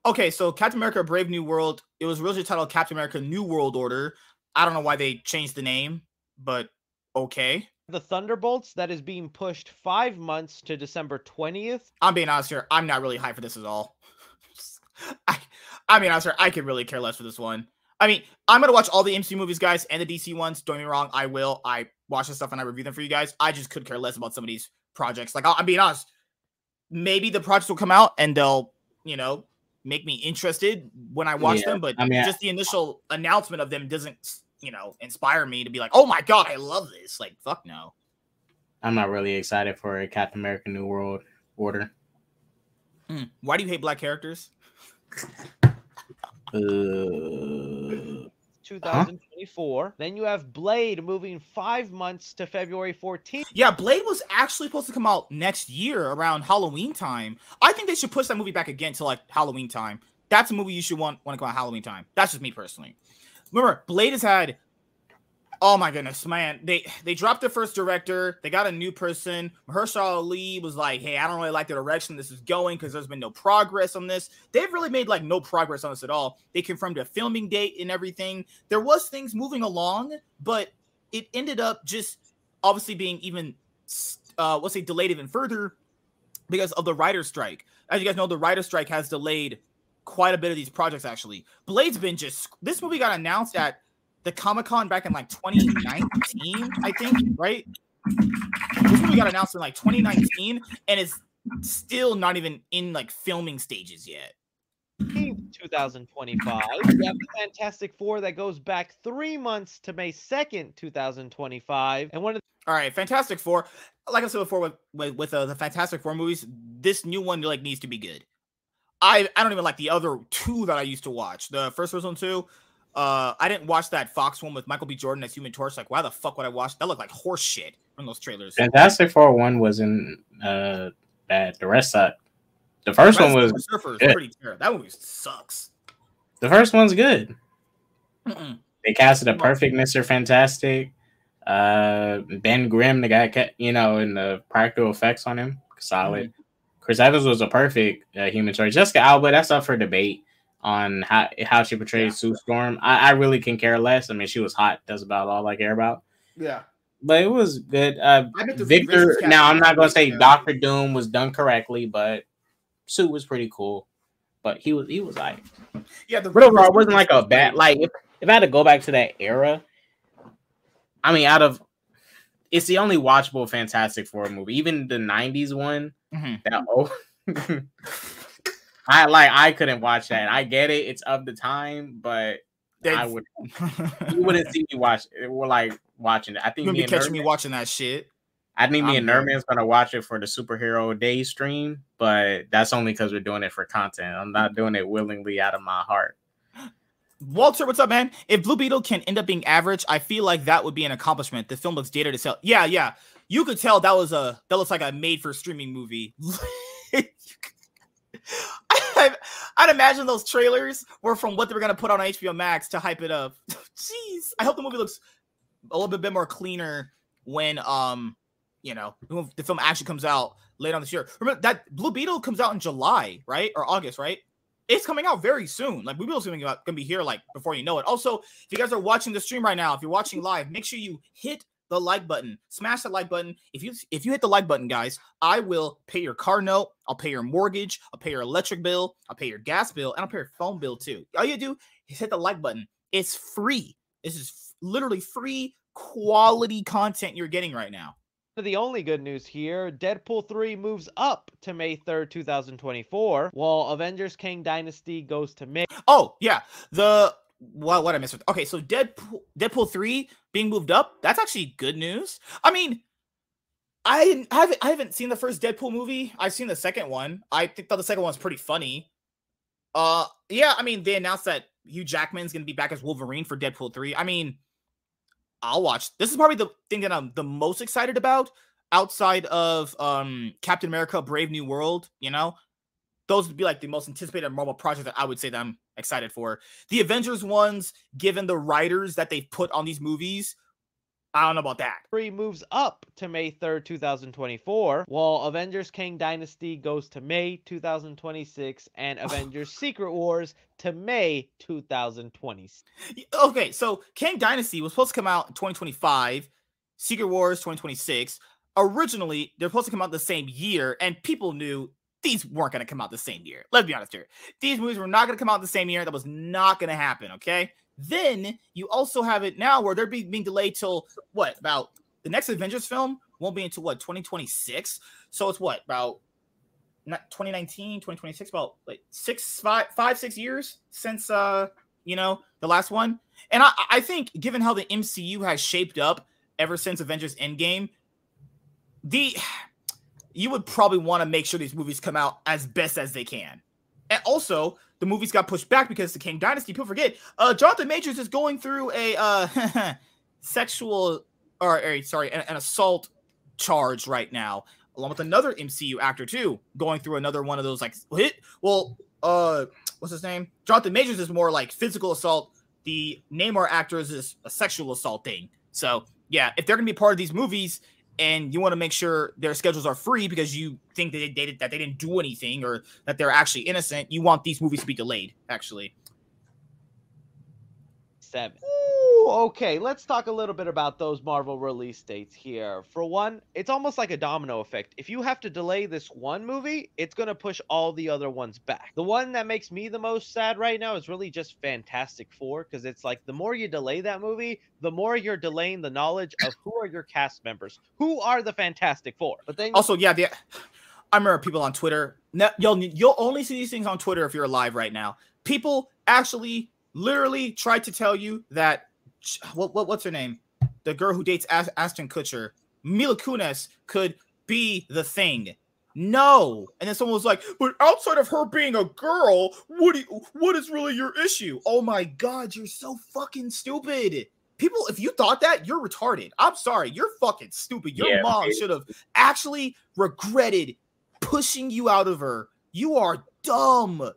Okay, so Captain America: Brave New World. It was originally titled Captain America: New World Order. I don't know why they changed the name, but okay. the Thunderbolts that is being pushed five months to December 20th. I'm being honest here. I'm not really hyped for this at all. [LAUGHS] I, I mean, honest here. I could really care less for this one. I mean, I'm gonna watch all the MCU movies, guys, and the DC ones. Don't get me wrong. I will. I watch this stuff and I review them for you guys. I just could care less about some of these projects. Like, I'm being honest. Maybe the projects will come out and they'll, you know, make me interested when I watch Yeah, them. But I mean, just the initial announcement of them doesn't, you know, inspire me to be like, oh my god, I love this. Like, fuck no. I'm not really excited for a Captain America New World Order. Mm. Why do you hate black characters? Uh, Uh-huh. 2024. Then you have Blade moving five months to February 14th. Yeah, Blade was actually supposed to come out next year around Halloween time. I think they should push that movie back again to like Halloween time. That's a movie you should want want to come out Halloween time. That's just me personally. Remember, Blade has had oh my goodness, man. They they dropped the first director, they got a new person. Mahershala Ali was like, hey, I don't really like the direction this is going because there's been no progress on this. They've really made like no progress on this at all. They confirmed a filming date and everything. There was things moving along, but it ended up just obviously being even uh let's say delayed even further because of the writer's strike. As you guys know, the writer's strike has delayed quite a bit of these projects actually. Blade's been just this movie got announced at the Comic Con back in like 2019, I think, right? This movie got announced in like 2019 and it's still not even in like filming stages yet. 2025. You have the Fantastic Four that goes back three months to May 2nd, 2025. And one of All right, Fantastic Four. Like I said before, with with, with uh, the Fantastic Four movies, this new one like needs to be good. I I don't even like the other two that I used to watch. The first one two. Uh, I didn't watch that Fox one with Michael B. Jordan as Human Torch. Like, why the fuck would I watch? That looked like horse shit from those trailers. Fantastic Four one wasn't uh bad. The rest sucked. The first one was Surfer is good. pretty terrible. That movie sucks. the first one's good. Mm-mm. They casted a perfect Mister Fantastic. Uh, Ben Grimm, the guy, you know, and the practical effects on him, solid. Chris Evans was a perfect uh, human torch. Jessica Alba, that's up for debate on how how she portrays Sue Storm. I, I really can care less. I mean, she was hot. That's about all I care about. Yeah. But it was good. Uh, I Victor. Now I'm not gonna say yeah. Doctor Doom was done correctly, but Sue was pretty cool. But he was he was like, Yeah, the but overall, it wasn't like a bad. Like if, if I had to go back to that era, I mean, out of it's the only watchable Fantastic Four movie. Even the '90s one, Mhm. that old. [LAUGHS] I like. I couldn't watch that. I get it. It's of the time, but I would. [LAUGHS] You wouldn't see me watch. We're like watching it. I think You're me be catching me watching that shit. I think me I'm and. Nerman's gonna watch it for the superhero day stream, but that's only because we're doing it for content. I'm not doing it willingly out of my heart. [GASPS] Walter, what's up, man? If Blue Beetle can end up being average, I feel like that would be an accomplishment. The film looks dated as hell. Yeah, yeah. You could tell that was a that looks like a made for streaming movie. [LAUGHS] I'd, I'd imagine those trailers were from what they were gonna put on HBO Max to hype it up. [LAUGHS] Jeez, I hope the movie looks a little bit more cleaner when um you know the film actually comes out later on this year. Remember that Blue Beetle comes out in July, right or August, right? it's coming out very soon. Like Blue Beetle's gonna, gonna be here like before you know it. Also, if you guys are watching the stream right now, if you're watching live, make sure you hit the like button, smash the like button. If you if you hit the like button, guys, I will pay your car note, I'll pay your mortgage, I'll pay your electric bill, I'll pay your gas bill, and I'll pay your phone bill too. All you do is hit the like button. It's free. This is literally free quality content you're getting right now. So the only good news here Deadpool 3 moves up to May 3rd, 2024, while Avengers Kang Dynasty goes to May. Oh yeah, the what what I missed. with- Okay, so Deadpool Deadpool three being moved up. That's actually good news. I mean, I haven't I haven't seen the first Deadpool movie. I've seen the second one. I that the second one was pretty funny. Uh, yeah. I mean, they announced that Hugh Jackman's gonna be back as Wolverine for Deadpool three. I mean, I'll watch. This is probably the thing that I'm the most excited about outside of um Captain America: Brave New World. You know, those would be like the most anticipated Marvel project that I would say that I'm excited for. The Avengers ones, given the writers that they've put on these movies, I don't know about that. 3 moves up to May 3rd, 2024, while Avengers Kang Dynasty goes to May 2026 and [SIGHS] Avengers Secret Wars to May 2026. Okay, so Kang Dynasty was supposed to come out in 2025, Secret Wars 2026. Originally, they're supposed to come out the same year, and people knew these weren't going to come out the same year. Let's be honest here. These movies were not going to come out the same year. That was not going to happen, okay? Then you also have it now where they're being, delayed till what about the next Avengers film won't be until what 2026. So it's what about not 2019, 2026, about like six, five, five, six years since uh you know the last one. And I, I think given how the MCU has shaped up ever since Avengers Endgame, the you would probably want to make sure these movies come out as best as they can. And also, the movies got pushed back because the Kang Dynasty. People forget, uh, Jonathan Majors is going through a uh, [LAUGHS] sexual or, or sorry, an, an, assault charge right now, along with another MCU actor too, going through another one of those like hit. Well, uh, what's his name? Jonathan Majors is more like physical assault. The Namor actors is a sexual assault thing. So yeah, if they're gonna be part of these movies, and you want to make sure their schedules are free because you think that they, they, that they didn't do anything or that they're actually innocent, you want these movies to be delayed. Actually, seven. Ooh, okay, let's talk a little bit about those Marvel release dates here. For one, it's almost like a domino effect. If you have to delay this one movie, it's going to push all the other ones back. The one that makes me the most sad right now is really just Fantastic Four because it's like the more you delay that movie, the more you're delaying the knowledge of who are your cast members. Who are the Fantastic Four? But then also, yeah, the I remember people on Twitter. You'll you'll only see these things on Twitter if you're alive right now. People actually literally tried to tell you that what, what what's her name? The girl who dates Ashton Kutcher, Mila Kunis, could be the thing. No, and then someone was like, "But outside of her being a girl, what do you, what is really your issue?" Oh my god, you're so fucking stupid. People, if you thought that, you're retarded. I'm sorry, you're fucking stupid. Your yeah, mom should have actually regretted pushing you out of her. You are dumb.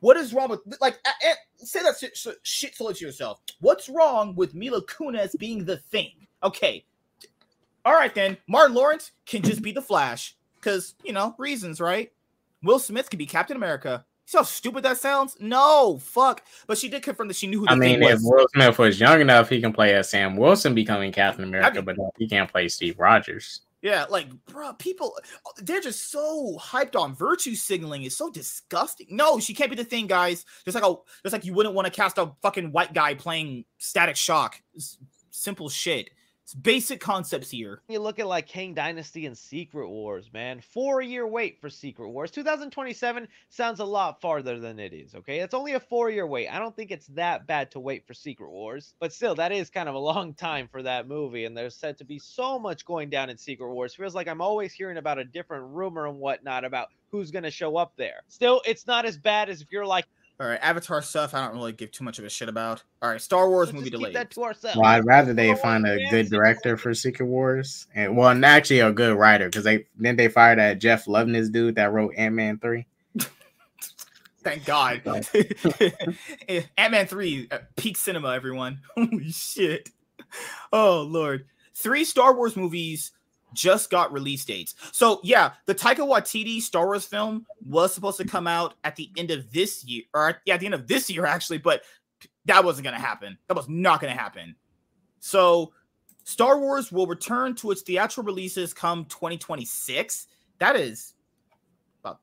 What is wrong with like say that shit, shit to yourself? What's wrong with Mila Kunis being the thing? Okay, all right then. Martin Lawrence can just be the Flash because you know reasons, right? Will Smith can be Captain America. See how stupid that sounds? No, fuck. But she did confirm that she knew who. I mean, if Will Smith was young enough, he can play as Sam Wilson becoming Captain America, but he can't play Steve Rogers. Yeah, like, bro, people, they're just so hyped on virtue signaling. It's so disgusting. No, she can't be the thing, guys. Just like a, just like you wouldn't want to cast a fucking white guy playing Static Shock. Simple shit. Basic concepts here. You look at like Kang Dynasty and Secret Wars, man. Four year wait for Secret Wars. 2027 sounds a lot farther than it is, okay? It's only a four year wait. I don't think it's that bad to wait for Secret Wars, but still, that is kind of a long time for that movie. And there's said to be so much going down in Secret Wars. Feels like I'm always hearing about a different rumor and whatnot about who's going to show up there. Still, it's not as bad as if you're like, all right, Avatar stuff. I don't really give too much of a shit about. All right, Star Wars we'll movie delayed. That to ourselves. Well, I'd rather they find a good director for Secret Wars, and well, actually a good writer because they then they fired that Jeff Loveness dude that wrote Ant Man three. [LAUGHS] Thank God. [LAUGHS] [LAUGHS] Ant Man three, uh, peak cinema. Everyone, holy shit. Oh Lord, three Star Wars movies just got release dates. So yeah, the Taika Waititi Star Wars film was supposed to come out at the end of this year, or yeah, at the end of this year [LAUGHS] actually, but that wasn't gonna happen. That was not gonna happen. So Star Wars will return to its theatrical releases come 2026. That is about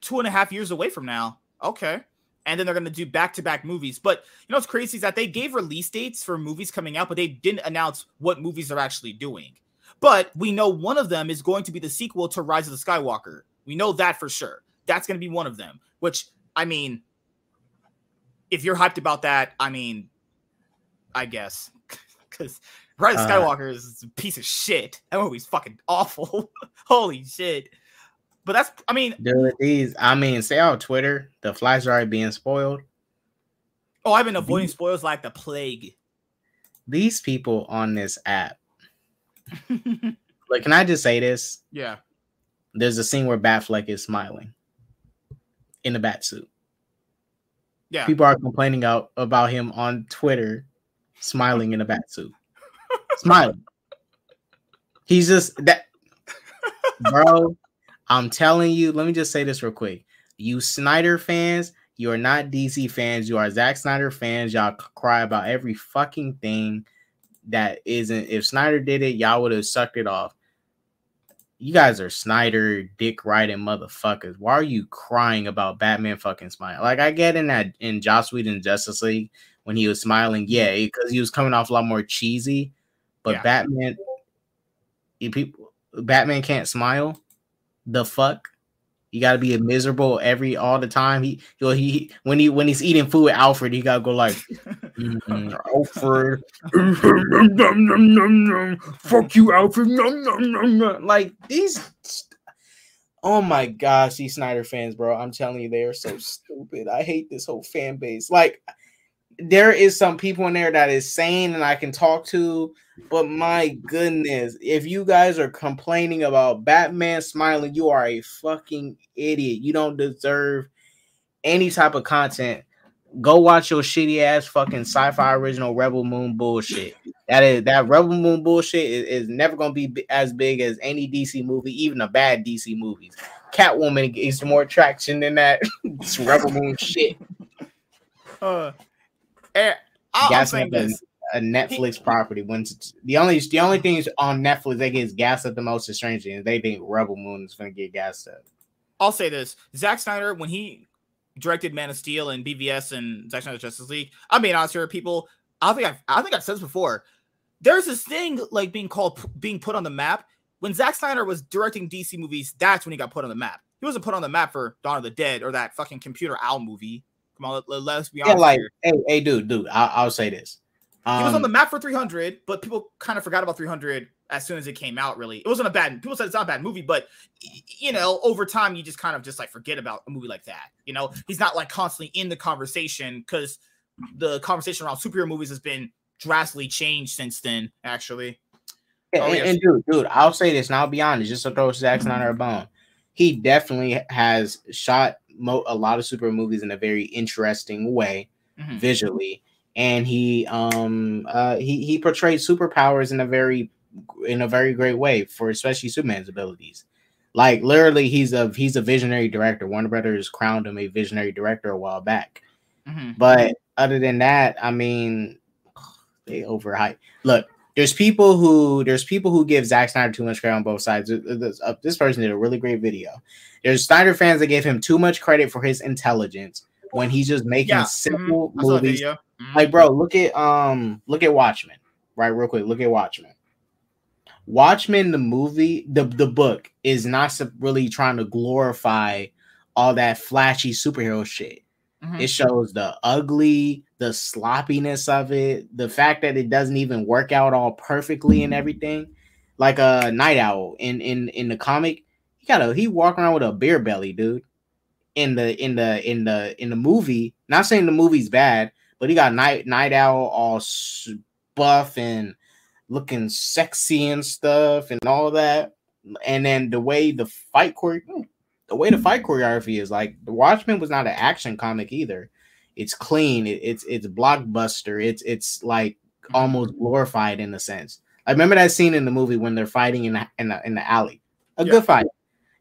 two and a half years away from now. Okay. And then they're going to do back to back movies. But you know what's crazy is that they gave release dates for movies coming out, but they didn't announce what movies they're actually doing. But we know one of them is going to be the sequel to Rise of the Skywalker. We know that for sure. That's going to be one of them, which I mean, if you're hyped about that, I mean, I guess [LAUGHS] because Rise of uh, Skywalker is a piece of shit. That movie's fucking [LAUGHS] awful. Holy shit. But that's, I mean, dude, these, I mean, say on Twitter, the flies are already being spoiled. Oh, I've been avoiding these, spoilers like the plague. These people on this app [LAUGHS] like, can I just say this? Yeah. There's a scene where Batfleck is smiling in a bat suit. Yeah. People are complaining out about him on Twitter smiling in a bat suit. [LAUGHS] smiling. He's just that, bro. I'm telling you. Let me just say this real quick. You Snyder fans, you are not DC fans. You are Zack Snyder fans. Y'all cry about every fucking thing that isn't. If Snyder did it, y'all would have sucked it off. You guys are Snyder dick riding motherfuckers. Why are you crying about Batman fucking smile? Like I get in that in Joss Whedon Justice League when he was smiling, yeah, because he was coming off a lot more cheesy. But Yeah. Batman, you people, Batman can't smile. The fuck. You got to be miserable every all the time. He, he, he when he when he's eating food with Alfred, he got to go like, "Mm, Alfred, nom, nom, nom, fuck you, Alfred, nom, nom, nom, nom." like these. Oh my gosh, these Snyder fans, bro! I'm telling you, they are so stupid. I hate this whole fan base. Like, there is some people in there that is sane and I can talk to, but my goodness, if you guys are complaining about Batman smiling, you are a fucking idiot. You don't deserve any type of content. Go watch your shitty ass fucking sci-fi original Rebel Moon bullshit. That is that Rebel Moon bullshit is, is never gonna be bi- as big as any DC movie, even a bad DC movies. Catwoman gets more traction than that [LAUGHS] Rebel Moon shit. Uh, I- I'm saying this. a Netflix property. When the only the only things on Netflix that gets gas up the most is Stranger Things. They think Rebel Moon is gonna get gassed up. I'll say this: Zack Snyder, when he directed Man of Steel and BVS and Zack Snyder's Justice League, I mean, here, people, I think I've, I think I've said this before. There's this thing like being called being put on the map. When Zack Snyder was directing DC movies, that's when he got put on the map. He wasn't put on the map for Dawn of the Dead or that fucking computer owl movie. Come on, let, us be honest. Yeah, like here. hey, hey, dude, dude, I, I'll say this. Um, he was on the map for 300, but people kind of forgot about 300 as soon as it came out. Really, it wasn't a bad. People said it's not a bad movie, but you know, over time, you just kind of just like forget about a movie like that. You know, he's not like constantly in the conversation because the conversation around superhero movies has been drastically changed since then. Actually, Yeah, Oh, and, yes. and dude, dude, I'll say this, and I'll be honest, just to throw Zack Snyder a bone. He definitely has shot mo- a lot of super movies in a very interesting way, Mhm. visually, and he um uh he he portrayed superpowers in a very in a very great way for especially Superman's abilities. Like literally, he's a he's a visionary director. Warner Brothers crowned him a visionary director a while back. Mhm. But other than that, I mean, [SIGHS] they overhype. Look, there's people who there's people who give Zack Snyder too much credit on both sides. This, this- uh, this person did a really great video. There's Snyder fans that give him too much credit for his intelligence when he's just making yeah, simple mhm. I saw that movies. Mhm. Like, bro, look at um, look at Watchmen, right? Real quick, look at Watchmen. Watchmen, the movie, the the book is not really trying to glorify all that flashy superhero shit. Mhm. It shows the ugly, the sloppiness of it, the fact that it doesn't even work out all perfectly and mm. everything. Like a night owl in in in the comic, he got a he walk around with a beer belly, dude. In the in the in the in the movie, not saying the movie's bad, but he got night night owl all buff and looking sexy and stuff and all that. And then the way the fight chore- hmm, the way the fight choreography is like the Watchmen was not an action comic either. It's clean. It, it's it's blockbuster. It's it's like almost mm-hmm. glorified in a sense. I remember that scene in the movie when they're fighting in the in the, in the alley. A Yeah. good fight,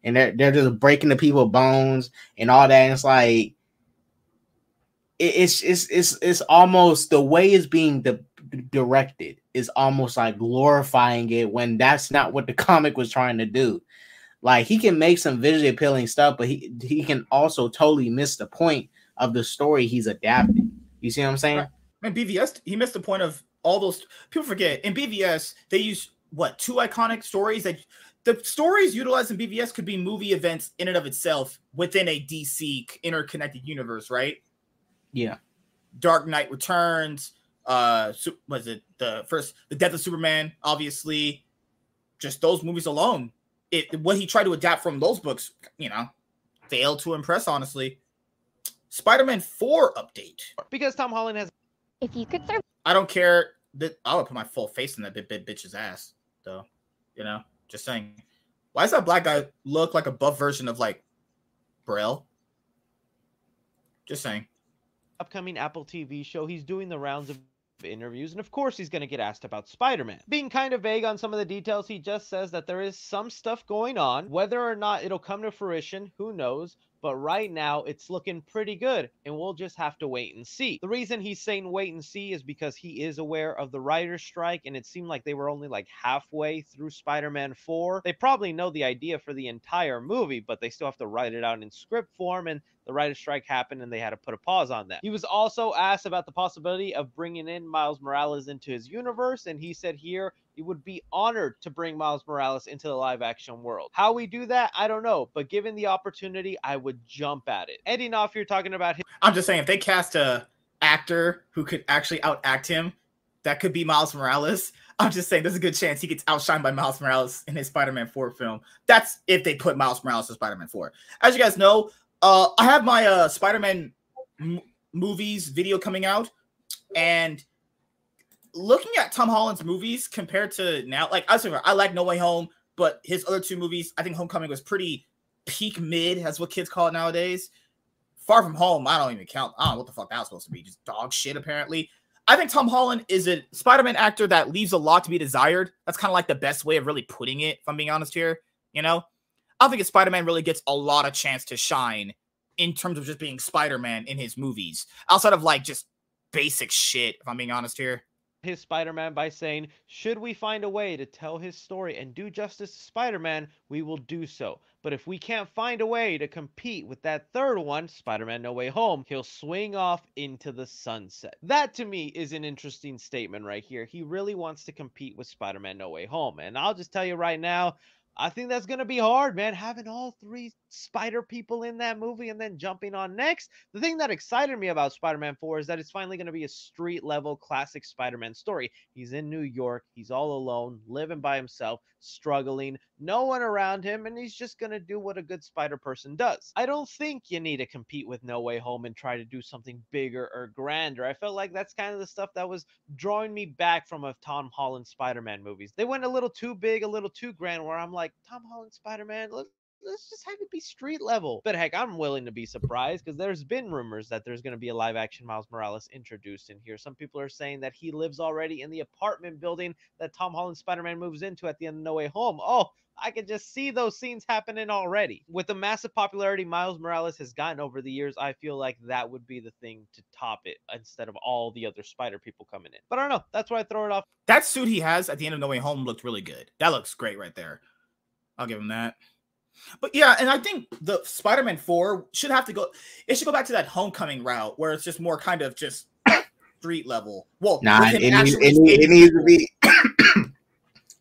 and they're they're just breaking the people bones and all that. And it's like it, it's it's it's it's almost the way it's being di- directed is almost like glorifying it when that's not what the [LAUGHS] comic was trying to do. Like he can make some visually appealing stuff, but he he can also totally miss the point of the story he's adapting. You see what I'm saying? And BVS, he missed the point of all those people forget in BVS they use what two iconic stories that the stories utilized in BVS could be movie events in and of itself within a DC interconnected universe, right? Yeah. Dark Knight Returns, uh, was it the first, the Death of Superman? Obviously, just those movies alone, it what he tried to adapt from those books, you know, failed to impress. Honestly, Spider-Man Four update. because Tom Holland has If you could serve I don't care that I would put my full face in that bit, bit bitch's ass, though. You know, just saying. Why does that black guy look like a buff version of like Braille? Just saying. upcoming Apple TV show. He's doing the rounds of interviews, and of course, he's going to get asked about Spider Man. Being kind of vague on some of the details, he just says that there is some stuff going on. Whether or not it'll come to fruition, who knows? But right now it's looking pretty good and we'll just have to wait and see. The reason he's saying wait and see is because he is aware of the writer's strike and it seemed like they were only like halfway through Spider-Man 4. They probably know the idea for the entire movie, but they still have to write it out in script form and the writer's strike happened and they had to put a pause on that. He was also asked about the possibility of bringing in Miles Morales into his universe and he said here he would be honored to bring Miles Morales into the live action world. How we do that, I don't know, but given the opportunity, I would jump at it. Eddie Knopf, you're talking about him. I'm just saying, if they cast a actor who could actually outact him, that could be Miles Morales. I'm just saying, there's a good chance he gets outshined by Miles Morales in his Spider-Man 4 film. That's if they put Miles Morales in Spider-Man 4. As you guys know, uh, I have my uh, Spider-Man m- movies video coming out, and looking at Tom Holland's movies compared to now, like I was I like No Way Home, but his other two movies, I think Homecoming was pretty peak mid, that's what kids call it nowadays. Far from home, I don't even count. I don't know what the fuck that was supposed to be, just dog shit apparently. I think Tom Holland is a Spider-Man actor that leaves a lot to be desired. That's kind of like the best way of really putting it, if I'm being honest here. You know, I don't think Spider-Man really gets a lot of chance to shine in terms of just being Spider-Man in his movies, outside of like just basic shit, if I'm being honest here his Spider-Man by saying, "Should we find a way to tell his story and do justice to Spider-Man, we will do so. But if we can't find a way to compete with that third one, Spider-Man No Way Home, he'll swing off into the sunset." That to me is an interesting statement right here. He really wants to compete with Spider-Man No Way Home, and I'll just tell you right now, I think that's going to be hard, man. Having all three spider people in that movie and then jumping on next. The thing that excited me about Spider Man 4 is that it's finally going to be a street level classic Spider Man story. He's in New York, he's all alone, living by himself, struggling, no one around him, and he's just going to do what a good spider person does. I don't think you need to compete with No Way Home and try to do something bigger or grander. I felt like that's kind of the stuff that was drawing me back from a Tom Holland Spider Man movies. They went a little too big, a little too grand, where I'm like, Tom Holland Spider Man, look, let's just have it be street level. But heck, I'm willing to be surprised because there's been rumors that there's going to be a live action Miles Morales introduced in here. Some people are saying that he lives already in the apartment building that Tom Holland Spider Man moves into at the end of No Way Home. Oh, I can just see those scenes happening already. With the massive popularity Miles Morales has gotten over the years, I feel like that would be the thing to top it instead of all the other spider people coming in. But I don't know. That's why I throw it off. That suit he has at the end of No Way Home looked really good. That looks great right there. I'll give him that. But yeah, and I think the Spider-Man 4 should have to go it should go back to that homecoming route where it's just more kind of just street level. Well, nah, it needs, it, it needs to be [COUGHS]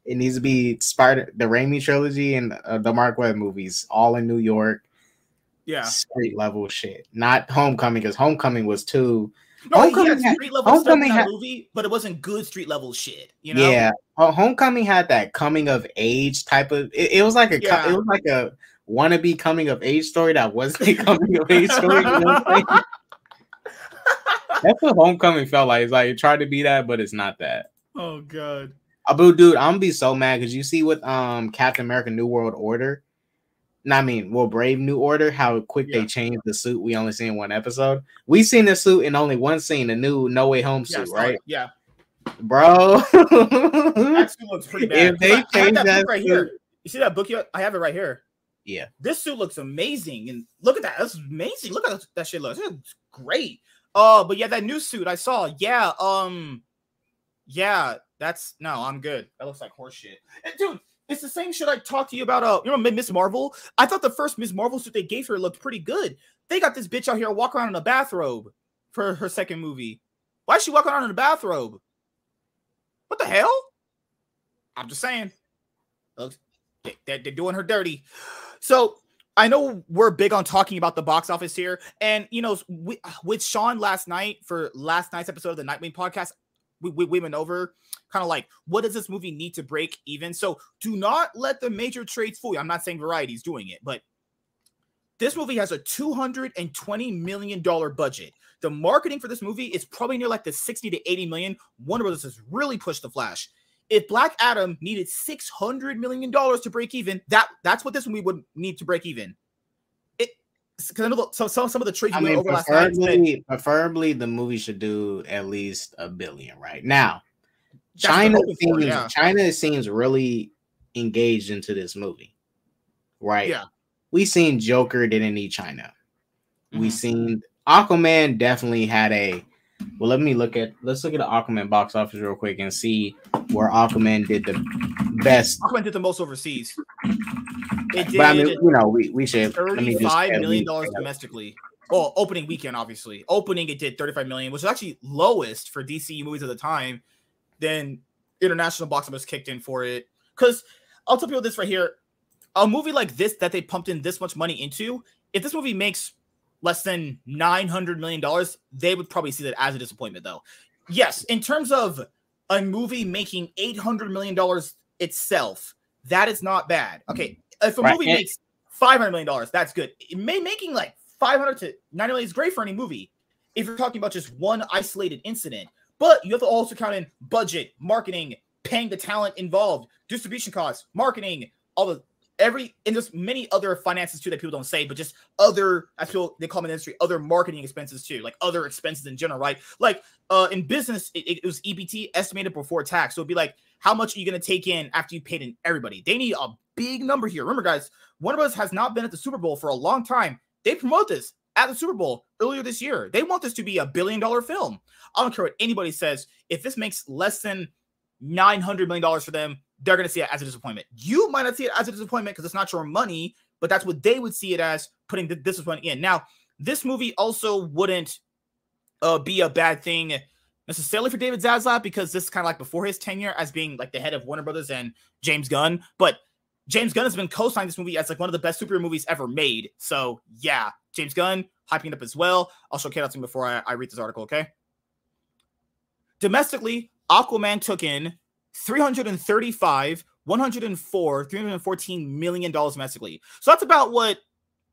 it needs to be Spider the Raimi trilogy and uh, the Marc Webb movies all in New York. Yeah. Street level shit. Not Homecoming cuz Homecoming was too no, Homecoming had street level stuff in that movie, but it wasn't good street level shit. You know? Yeah, Homecoming had that coming of age type of. It, it was like a. Yeah. It was like a wannabe coming of age story that wasn't [LAUGHS] a coming of age story. You know what That's what Homecoming felt like. It's like it tried to be that, but it's not that. Oh god. Abu, dude, I'm gonna be so mad because you see with um Captain America: New World Order, I mean, well, Brave New Order, how quick yeah. they changed the suit. We only seen one episode. We seen the suit in only one scene, the new No Way Home suit, yeah, right? Yeah, bro. that [LAUGHS] suit looks pretty bad. If they change that, that right suit, here, you see that book? I have it right here. Yeah, this suit looks amazing, and look at that. That's amazing. Look at that shit looks. It's great. Uh, but yeah, that new suit I saw. Yeah, um, yeah, that's no, I'm good. That looks like horse shit. And dude, it's the same shit I talked to you about. Uh, you know, Miss Marvel. I thought the first Miss Marvel suit they gave her looked pretty good. They got this bitch out here walking around in a bathrobe for her second movie. Why is she walking around in a bathrobe? What the hell? I'm just saying. They're, they're doing her dirty. So I know we're big on talking about the box office here, and you know, with Sean last night for last night's episode of the Nightwing podcast, we over kind of like what does this movie need to break even. So do not let the major trades fool you. I'm not saying Variety's doing it, but this movie has a 220 million dollar budget. The marketing for this movie is probably near like the 60 to 80 million. Warner Brothers has really pushed the Flash. If Black Adam needed 600 million dollars to break even, that that's what this movie would need to break even. Because I know so, so some of the trades I we mean, over last night. said- preferably, preferably the movie should do at least a billion right now. That's China seems for, yeah. China seems really engaged into this movie, right? Yeah. We seen Joker didn't need China. We Mhm. seen Aquaman definitely had a. Well, let me look at let's look at the Aquaman box office real quick and see where Aquaman did the best. Aquaman did the most overseas. It did But I mean, you know, we we should me just million dollars domestically. Well, opening weekend, obviously. Opening, it did 35 million, which is actually lowest for DC movies at the time. Then international box office kicked in for it. Because I'll tell people this right here: a movie like this that they pumped in this much money into, if this movie makes less than 900 million dollars, they would probably see that as a disappointment, though. Yes, in terms of a movie making 800 million dollars itself, that is not bad. Okay, mm-hmm. if a Right, movie makes 500 million dollars, that's good. It may making like 500 to 90 million is great for any movie. If you're talking about just one isolated incident, but you have to also count in budget, marketing, paying the talent involved, distribution costs, marketing, all the every and there's many other finances too that people don't say, but just other I feel they call them in industry other marketing expenses too, like other expenses in general, right? Like uh in business, it, it was EBT estimated before tax, so it'd be like how much are you going to take in after you paid in everybody? They need a big number here. Remember, guys, Warner Bros has not been at the Super Bowl for a long time. They promote this at the Super Bowl earlier this year. They want this to be a billion dollar film. I don't care what anybody says. If this makes less than nine hundred million dollars for them, they're going to see it as a disappointment. You might not see it as a disappointment because it's not your money, but that's what they would see it as putting the disappointment in. Now, this movie also wouldn't uh, be a bad thing necessarily for David Zaslav because this is kind of like before his tenure as being like the head of Warner Brothers and James Gunn. But James Gunn has been co-signing this movie as like one of the best superhero movies ever made. So yeah, James Gunn hyping it up as well. I'll show Kate out before I, I read this article. Okay. Domestically, Aquaman took in 335, 104, 314 million dollars domestically. So that's about what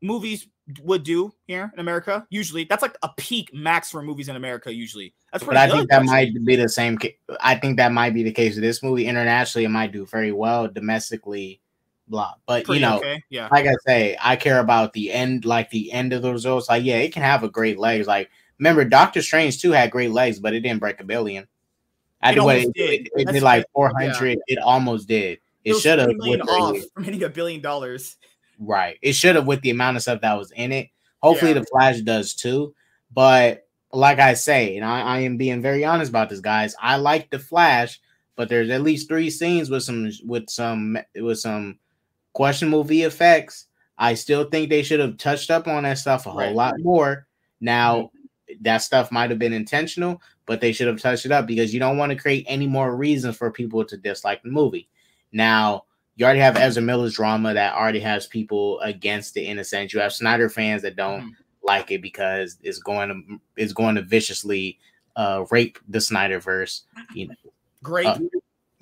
movies would do here in America. Usually, that's like a peak max for movies in America. Usually, that's pretty. But I good. think that actually. might be the same. I think that might be the case with this movie. Internationally, it might do very well. Domestically, blah. But Pretty you know, okay. Yeah. like I say, I care about the end, like the end of the results. Like, yeah, it can have a great legs. Like, remember, Doctor Strange too had great legs, but it didn't break a billion. I It did what it, did. it, it did like it. four hundred. It almost did. It was should have 50 million with off from hitting a billion dollars. Right. It should have with the amount of stuff that was in it. Hopefully Yeah. the Flash does too. But like I say, and I, I am being very honest about this, guys. I like the Flash, but there's at least three scenes with some with some with some questionable VFX. I still think they should have touched up on that stuff a whole Right. lot more. Now mm-hmm. that stuff might have been intentional, but they should have touched it up because you don't want to create any more reasons for people to dislike the movie. Now, you already have Ezra Miller's drama that already has people against it in a sense. You have Snyder fans that don't Mhm. like it because it's going to it's going to viciously uh rape the Snyderverse. You know, Great. Uh,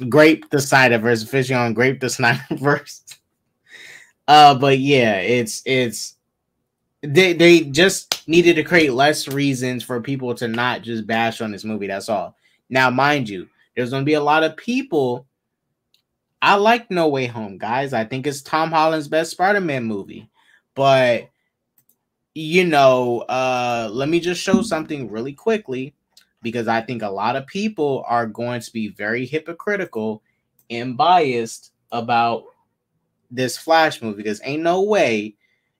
grape the Snyderverse, fishing on grape the [LAUGHS] Snyderverse. Uh, but yeah, it's it's they they just needed to create less reasons for people to not just bash on this movie. That's all. Now, mind you, there's gonna be a lot of people. I like No Way Home, guys. I think it's Tom Holland's best Spider-Man movie, but you know, uh, let me just show something really quickly because I think a lot of people are going to be very hypocritical and biased about this Flash movie because ain't no way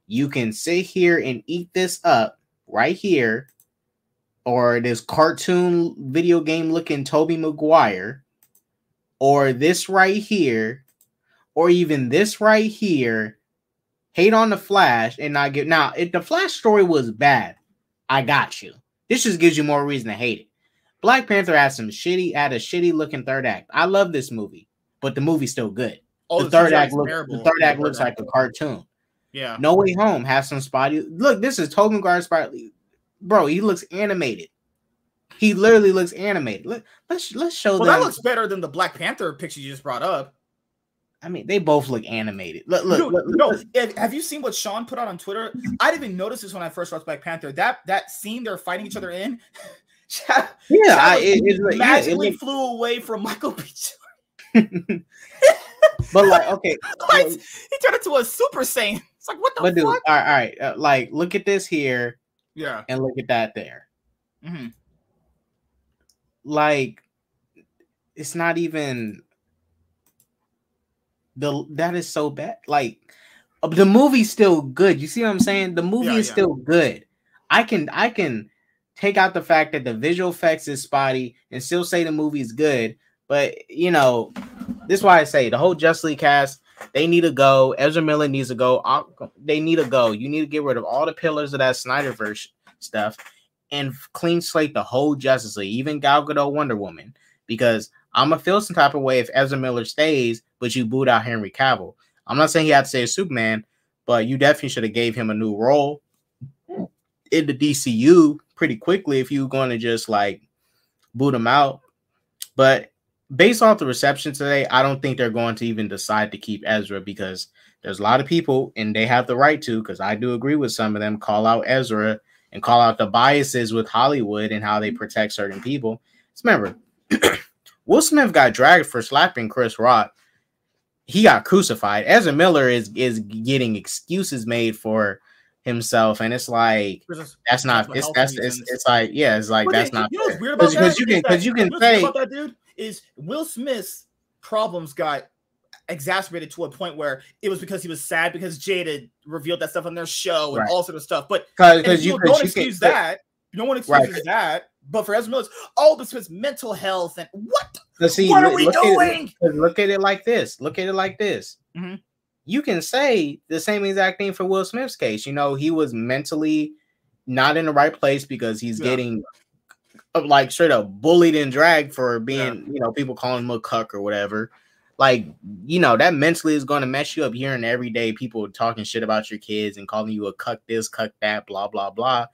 you can sit here and eat this up right here or this cartoon video game looking Tobey Maguire or this right here or even this right here. Hate on the Flash and not get now if the Flash story was bad I got you. This just gives you more reason to hate it. Black Panther had some shitty had a shitty looking third act. I love this movie but the movie's still good. Oh, the third act terrible. the third act looks like a cartoon Yeah. no Way Home has some spotty. Look, this is Tobey Maguire's spotty. Bro, he looks animated. He literally looks animated. Let, let's let's show that. Well, them. that looks better than the Black Panther picture you just brought up. I mean, they both look animated. Look, look, Dude, look, no, look. have- have you seen what Sean put out on Twitter? I didn't even notice this when I first watched Black Panther. That that scene they're fighting each other in, [LAUGHS] Yeah, Chad I, was- it, it's like, yeah, it magically flew away from Michael B. [LAUGHS] But like, okay, [LAUGHS] Like, he turned into a Super Saiyan. It's like what the But dude, fuck? right, all right. Uh, like, look at this here Yeah. and look at that there. hmm Like, it's not even the that is so bad. Like, uh, the movie's still good. You see what I'm saying? The movie Yeah, is yeah. still good. I can I can take out the fact that the visual effects is spotty and still say the movie's good. But you know, this is why I say the whole Just League cast they need to go. Ezra Miller needs to go. They need to go. You need to get rid of all the pillars of that Snyderverse stuff and clean slate the whole Justice League, even Gal Gadot Wonder Woman, because I'm gonna feel some type of way if Ezra Miller stays, but you boot out Henry Cavill. I'm not saying he had to say Superman, but you definitely should have gave him a new role in the DCU pretty quickly if you were going to just like boot him out. But based off the reception today, I don't think they're going to even decide to keep Ezra because there's a lot of people, and they have the right to, because I do agree with some of them, call out Ezra and call out the biases with Hollywood and how they protect certain people. Just remember, [CLEARS THROAT] Will Smith got dragged for slapping Chris Rock. He got crucified. Ezra Miller is is getting excuses made for himself, and it's like that's not. It's that's it's, it's like yeah, it's like But that's then, not You know weird about because you can because you can say about that dude is Will Smith's problems got exacerbated to a point where it was because he was sad because Jada revealed that stuff on their show and Right. all sort of stuff. But because you you don't excuse can that. No one excuses Right. that. But for Ezra Miller, oh, this was mental health and what? See, what are look- we look at it- doing? Look at it like this. Look at it like this. Mhm. You can say the same exact thing for Will Smith's case. You know, he was mentally not in the right place because he's Yeah. getting Uh, like straight up bullied and dragged for being, you know, people calling him a cuck or whatever. Like, you know, that mentally is going to mess you up hearing every day people talking shit about your kids and calling you a cuck this, cuck that, blah, blah, blah.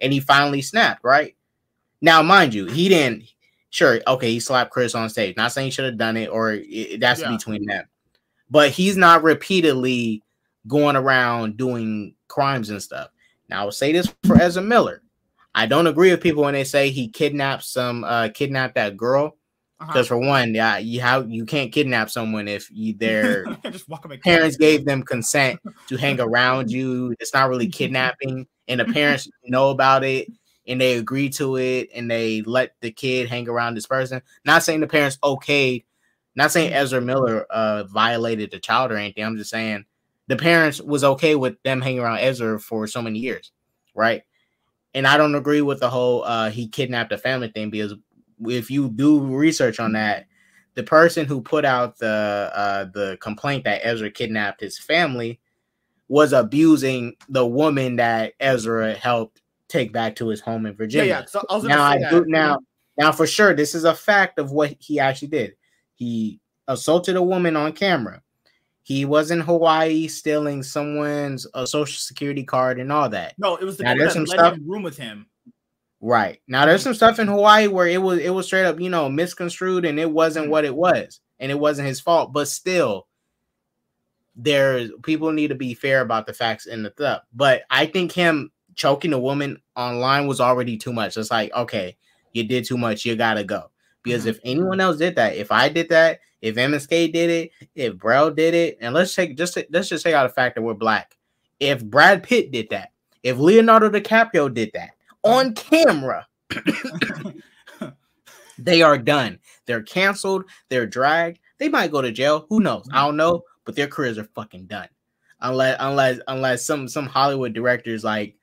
And he finally snapped, right? Now, mind you, he didn't sure, okay, he slapped Chris on stage. Not saying he should have done it or it, that's Yeah. between them. But he's not repeatedly going around doing crimes and stuff. Now, I will say this for Ezra Miller. I don't agree with people when they say he kidnapped some uh kidnapped that girl. Uh-huh. Because for one, yeah, you how you can't kidnap someone if you their [LAUGHS] just walk away. parents gave them consent to hang [LAUGHS] around you. It's not really kidnapping, and the parents know about it and they agree to it and they let the kid hang around this person. Not saying the parents okayed, not saying Ezra Miller uh violated the child or anything. I'm just saying the parents was okay with them hanging around Ezra for so many years, right? And I don't agree with the whole uh he kidnapped a family thing because if you do research on that, the person who put out the uh the complaint that Ezra kidnapped his family was abusing the woman that Ezra helped take back to his home in Virginia. yeah. So I Now I that. do now now for sure this is a fact of what he actually did. He assaulted a woman on camera. He was in Hawaii stealing someone's uh, social security card and all that. No, it was the Now, there's some stuff- room with him. Right. Now there's some stuff in Hawaii where it was it was straight up, you know, misconstrued and it wasn't what it was. And it wasn't his fault, but still there's people need to be fair about the facts and the stuff. But I think him choking a woman online was already too much. It's like, okay, you did too much, you gotta go. Because mm-hmm. if anyone else did that, if I did that, if MSK did it, if Brell did it, and let's take just let's just take out the fact that we're black. If Brad Pitt did that, if Leonardo DiCaprio did that on camera, [COUGHS] they are done. They're canceled. They're dragged. They might go to jail. Who knows? I don't know. But their careers are fucking done. Unless unless unless some some Hollywood directors like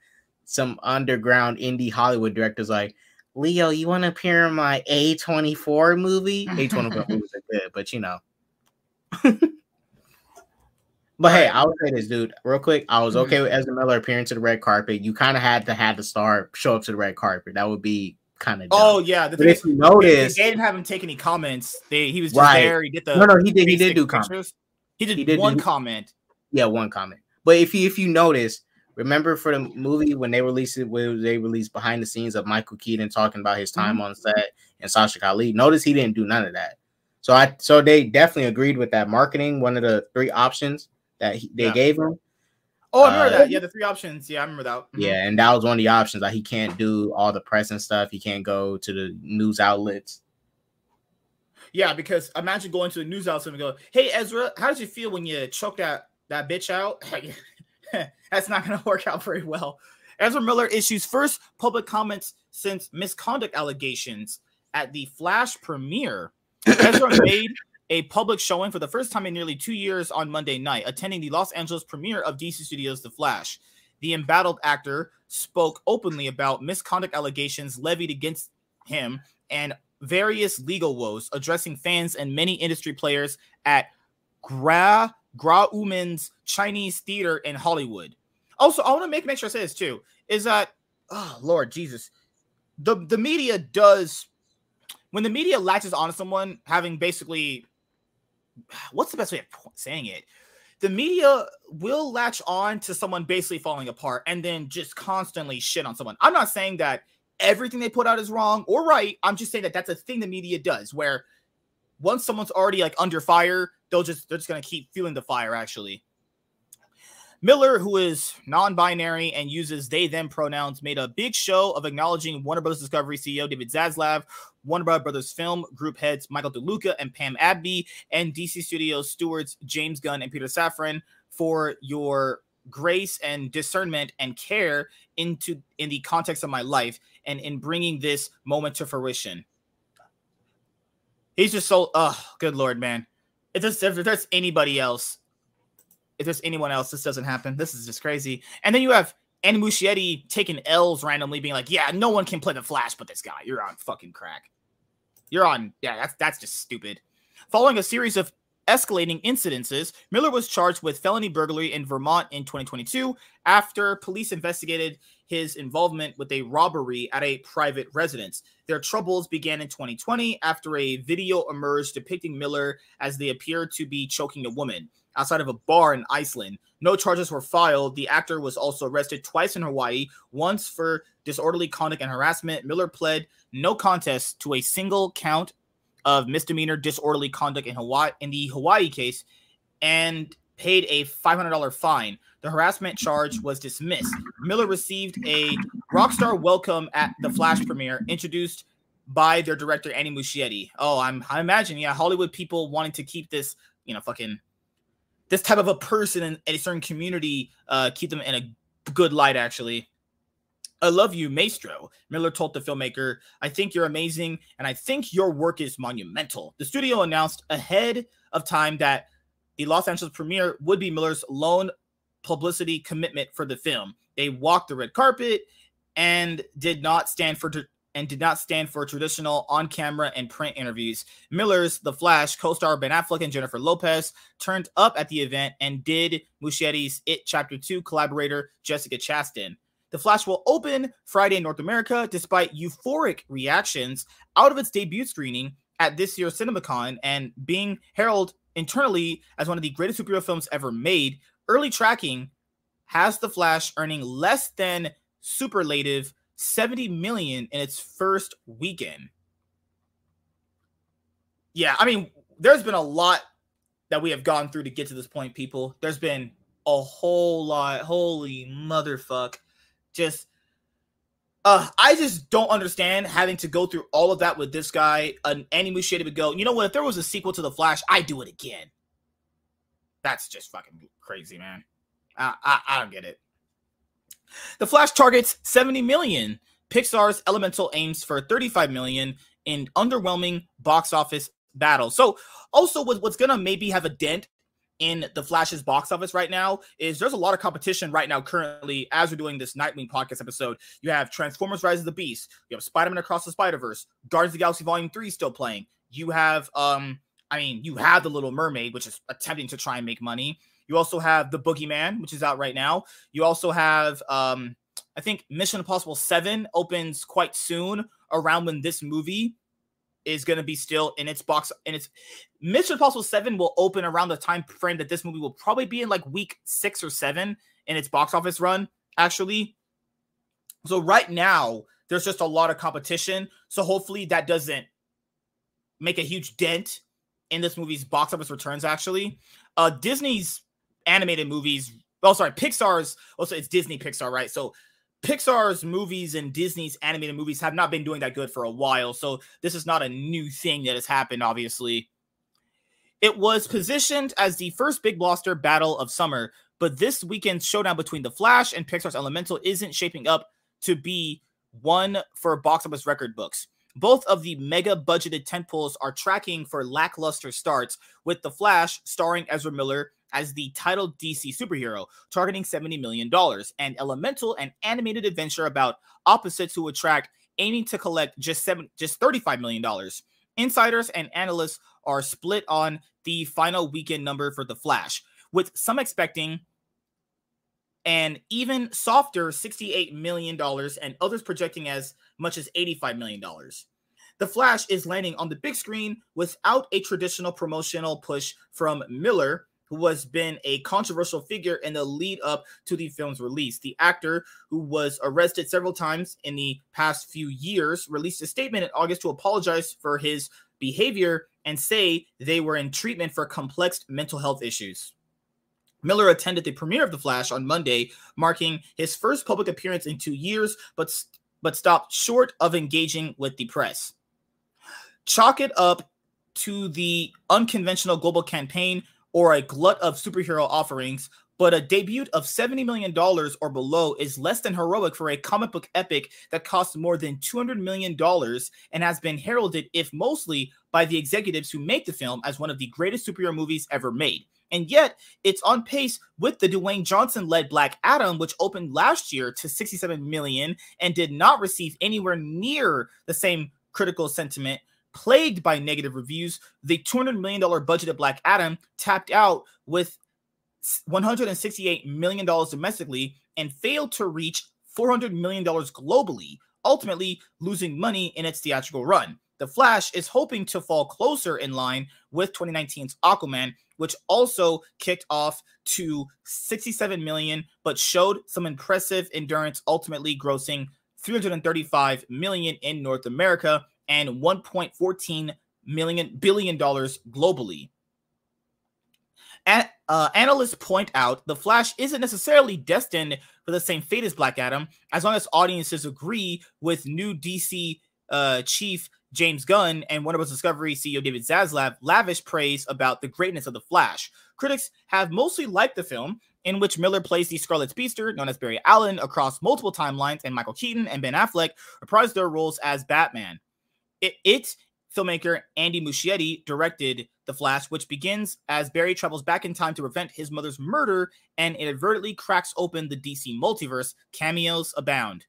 some underground indie Hollywood directors like Leo, you want to appear in my A twenty four movie? A twenty four [LAUGHS] movies are good, but you know. [LAUGHS] but hey, I would say this, dude, real quick. I was mm-hmm. okay with Ezra Miller appearing to the red carpet. You kind of had to have the star show up to the red carpet. That would be kind of Oh yeah, the but thing if is, you they, notice, they didn't have him take any comments. They he was just Right. there. He did the no, no, he did, he did do comments. He did, He did one do- comment. Yeah, one comment. But if you if you notice, remember for the movie when they released it, when they released behind the scenes of Michael Keaton talking about his time on set and Sasha Calle. Notice he didn't do none of that. So I so they definitely agreed with that marketing. One of the three options that he, they Yeah. gave him. Oh, I remember Uh, that. Yeah, the three options. Yeah, I remember that. Mhm. Yeah, and that was one of the options. Like he can't do all the press and stuff. He can't go to the news outlets. Yeah, because imagine going to the news outlet and go, "Hey Ezra, how did you feel when you choked that that bitch out?" [LAUGHS] [LAUGHS] That's not going to work out very well. Ezra Miller issues first public comments since misconduct allegations at the Flash premiere. Ezra [COUGHS] made a public showing for the first time in nearly two years on Monday night, attending the Los Angeles premiere of DC Studios' The Flash. The embattled actor spoke openly about misconduct allegations levied against him and various legal woes, addressing fans and many industry players at Gra Grauman's Chinese Theater in Hollywood. Also, I want to make make sure I say this too is that oh Lord Jesus, the the media does when the media latches on to someone having basically what's the best way of saying it? The media will latch on to someone basically falling apart and then just constantly shit on someone. I'm not saying that everything they put out is wrong or right. I'm just saying that that's a thing the media does where once someone's already like under fire, they'll just they're just gonna keep feeling the fire actually. Miller, who is non binary and uses they them pronouns, made a big show of acknowledging Warner Bros. Discovery CEO David Zaslav, Warner Brothers Film Group heads Michael DeLuca and Pam Abdy, and DC Studios stewards James Gunn and Peter Safran for your grace and discernment and care into in the context of my life and in bringing this moment to fruition. He's just so oh good lord, man. If there's, if there's anybody else if there's anyone else, this doesn't happen. This is just crazy. And then you have Andy Muschietti taking L's randomly, being like, "Yeah, no one can play the Flash but this guy. You're on fucking crack. You're on. Yeah, that's that's just stupid." Following a series of escalating incidences, Miller was charged with felony burglary in Vermont in 2022 after police investigated his involvement with a robbery at a private residence. Their troubles began in 2020 after a video emerged depicting Miller as they appeared to be choking a woman outside of a bar in Iceland. No charges were filed. The actor was also arrested twice in Hawaii, once for disorderly conduct and harassment. Miller pled no contest to a single count of misdemeanor disorderly conduct in Hawaii in the Hawaii case and paid a $500 fine. The harassment charge was dismissed. Miller received a rockstar welcome at the Flash premiere, introduced by their director Andy Muschietti. Oh, I'm I imagine, yeah, Hollywood people wanting to keep this, you know, fucking this type of a person in a certain community uh, keep them in a good light actually i love you maestro miller told the filmmaker i think you're amazing and i think your work is monumental the studio announced ahead of time that the los angeles premiere would be miller's lone publicity commitment for the film they walked the red carpet and did not stand for and did not stand for traditional on camera and print interviews. Miller's The Flash co star Ben Affleck and Jennifer Lopez turned up at the event and did Muschietti's It Chapter 2 collaborator Jessica Chastain. The Flash will open Friday in North America despite euphoric reactions out of its debut screening at this year's CinemaCon and being heralded internally as one of the greatest superhero films ever made. Early tracking has The Flash earning less than superlative 70 million in its first weekend. Yeah, I mean, there's been a lot that we have gone through to get to this point, people. There's been a whole lot. Holy motherfuck. Just uh, I just don't understand having to go through all of that with this guy. An Andy Muschietti would go, you know what? If there was a sequel to The Flash, I'd do it again. That's just fucking crazy, man. I, I, I don't get it. The Flash targets 70 million. Pixar's Elemental aims for 35 million in underwhelming box office battle. So, also what's going to maybe have a dent in the Flash's box office right now is there's a lot of competition right now currently as we're doing this Nightwing podcast episode. You have Transformers Rise of the Beast, you have Spider-Man Across the Spider-Verse, Guardians of the Galaxy Volume 3 still playing. You have um I mean, you have The Little Mermaid which is attempting to try and make money. You also have The Boogeyman, which is out right now. You also have, um, I think Mission Impossible 7 opens quite soon around when this movie is going to be still in its box and its Mission Impossible 7 will open around the time frame that this movie will probably be in like week 6 or 7 in its box office run actually. So right now there's just a lot of competition. So hopefully that doesn't make a huge dent in this movie's box office returns actually. Uh Disney's animated movies. Oh, sorry, Pixar's. Also, it's Disney Pixar, right? So Pixar's movies and Disney's animated movies have not been doing that good for a while. So this is not a new thing that has happened, obviously. It was positioned as the first big blockbuster battle of summer, but this weekend's showdown between The Flash and Pixar's Elemental isn't shaping up to be one for box office record books. Both of the mega budgeted tentpoles are tracking for lackluster starts, with The Flash starring Ezra Miller as the title DC superhero, targeting $70 million, and Elemental, an animated adventure about opposites who attract, aiming to collect just seven, just $35 million. Insiders and analysts are split on the final weekend number for The Flash, with some expecting an even softer $68 million and others projecting as much as $85 million. The Flash is landing on the big screen without a traditional promotional push from Miller, who has been a controversial figure in the lead up to the film's release. The actor, who was arrested several times in the past few years, released a statement in August to apologize for his behavior and say they were in treatment for complex mental health issues. Miller attended the premiere of The Flash on Monday, marking his first public appearance in two years, but but stopped short of engaging with the press. Chalk it up to the unconventional global campaign or a glut of superhero offerings, but a debut of $70 million or below is less than heroic for a comic book epic that costs more than $200 million and has been heralded, if mostly by the executives who make the film, as one of the greatest superhero movies ever made. And yet, it's on pace with the Dwayne Johnson led Black Adam, which opened last year to 67 million and did not receive anywhere near the same critical sentiment plagued by negative reviews, the $200 million budget of Black Adam tapped out with $168 million domestically and failed to reach $400 million globally, ultimately losing money in its theatrical run. The Flash is hoping to fall closer in line with 2019's Aquaman, which also kicked off to 67 million, but showed some impressive endurance, ultimately grossing 335 million in North America and 1.14 million billion dollars globally. And, uh, analysts point out the Flash isn't necessarily destined for the same fate as Black Adam, as long as audiences agree with new DC uh, chief James Gunn and Warner Bros. Discovery CEO David Zaslav lavish praise about the greatness of the Flash. Critics have mostly liked the film, in which Miller plays the Scarlet Speedster, known as Barry Allen, across multiple timelines, and Michael Keaton and Ben Affleck reprise their roles as Batman. It, it filmmaker Andy Muschietti directed The Flash, which begins as Barry travels back in time to prevent his mother's murder and inadvertently cracks open the DC multiverse. Cameos abound.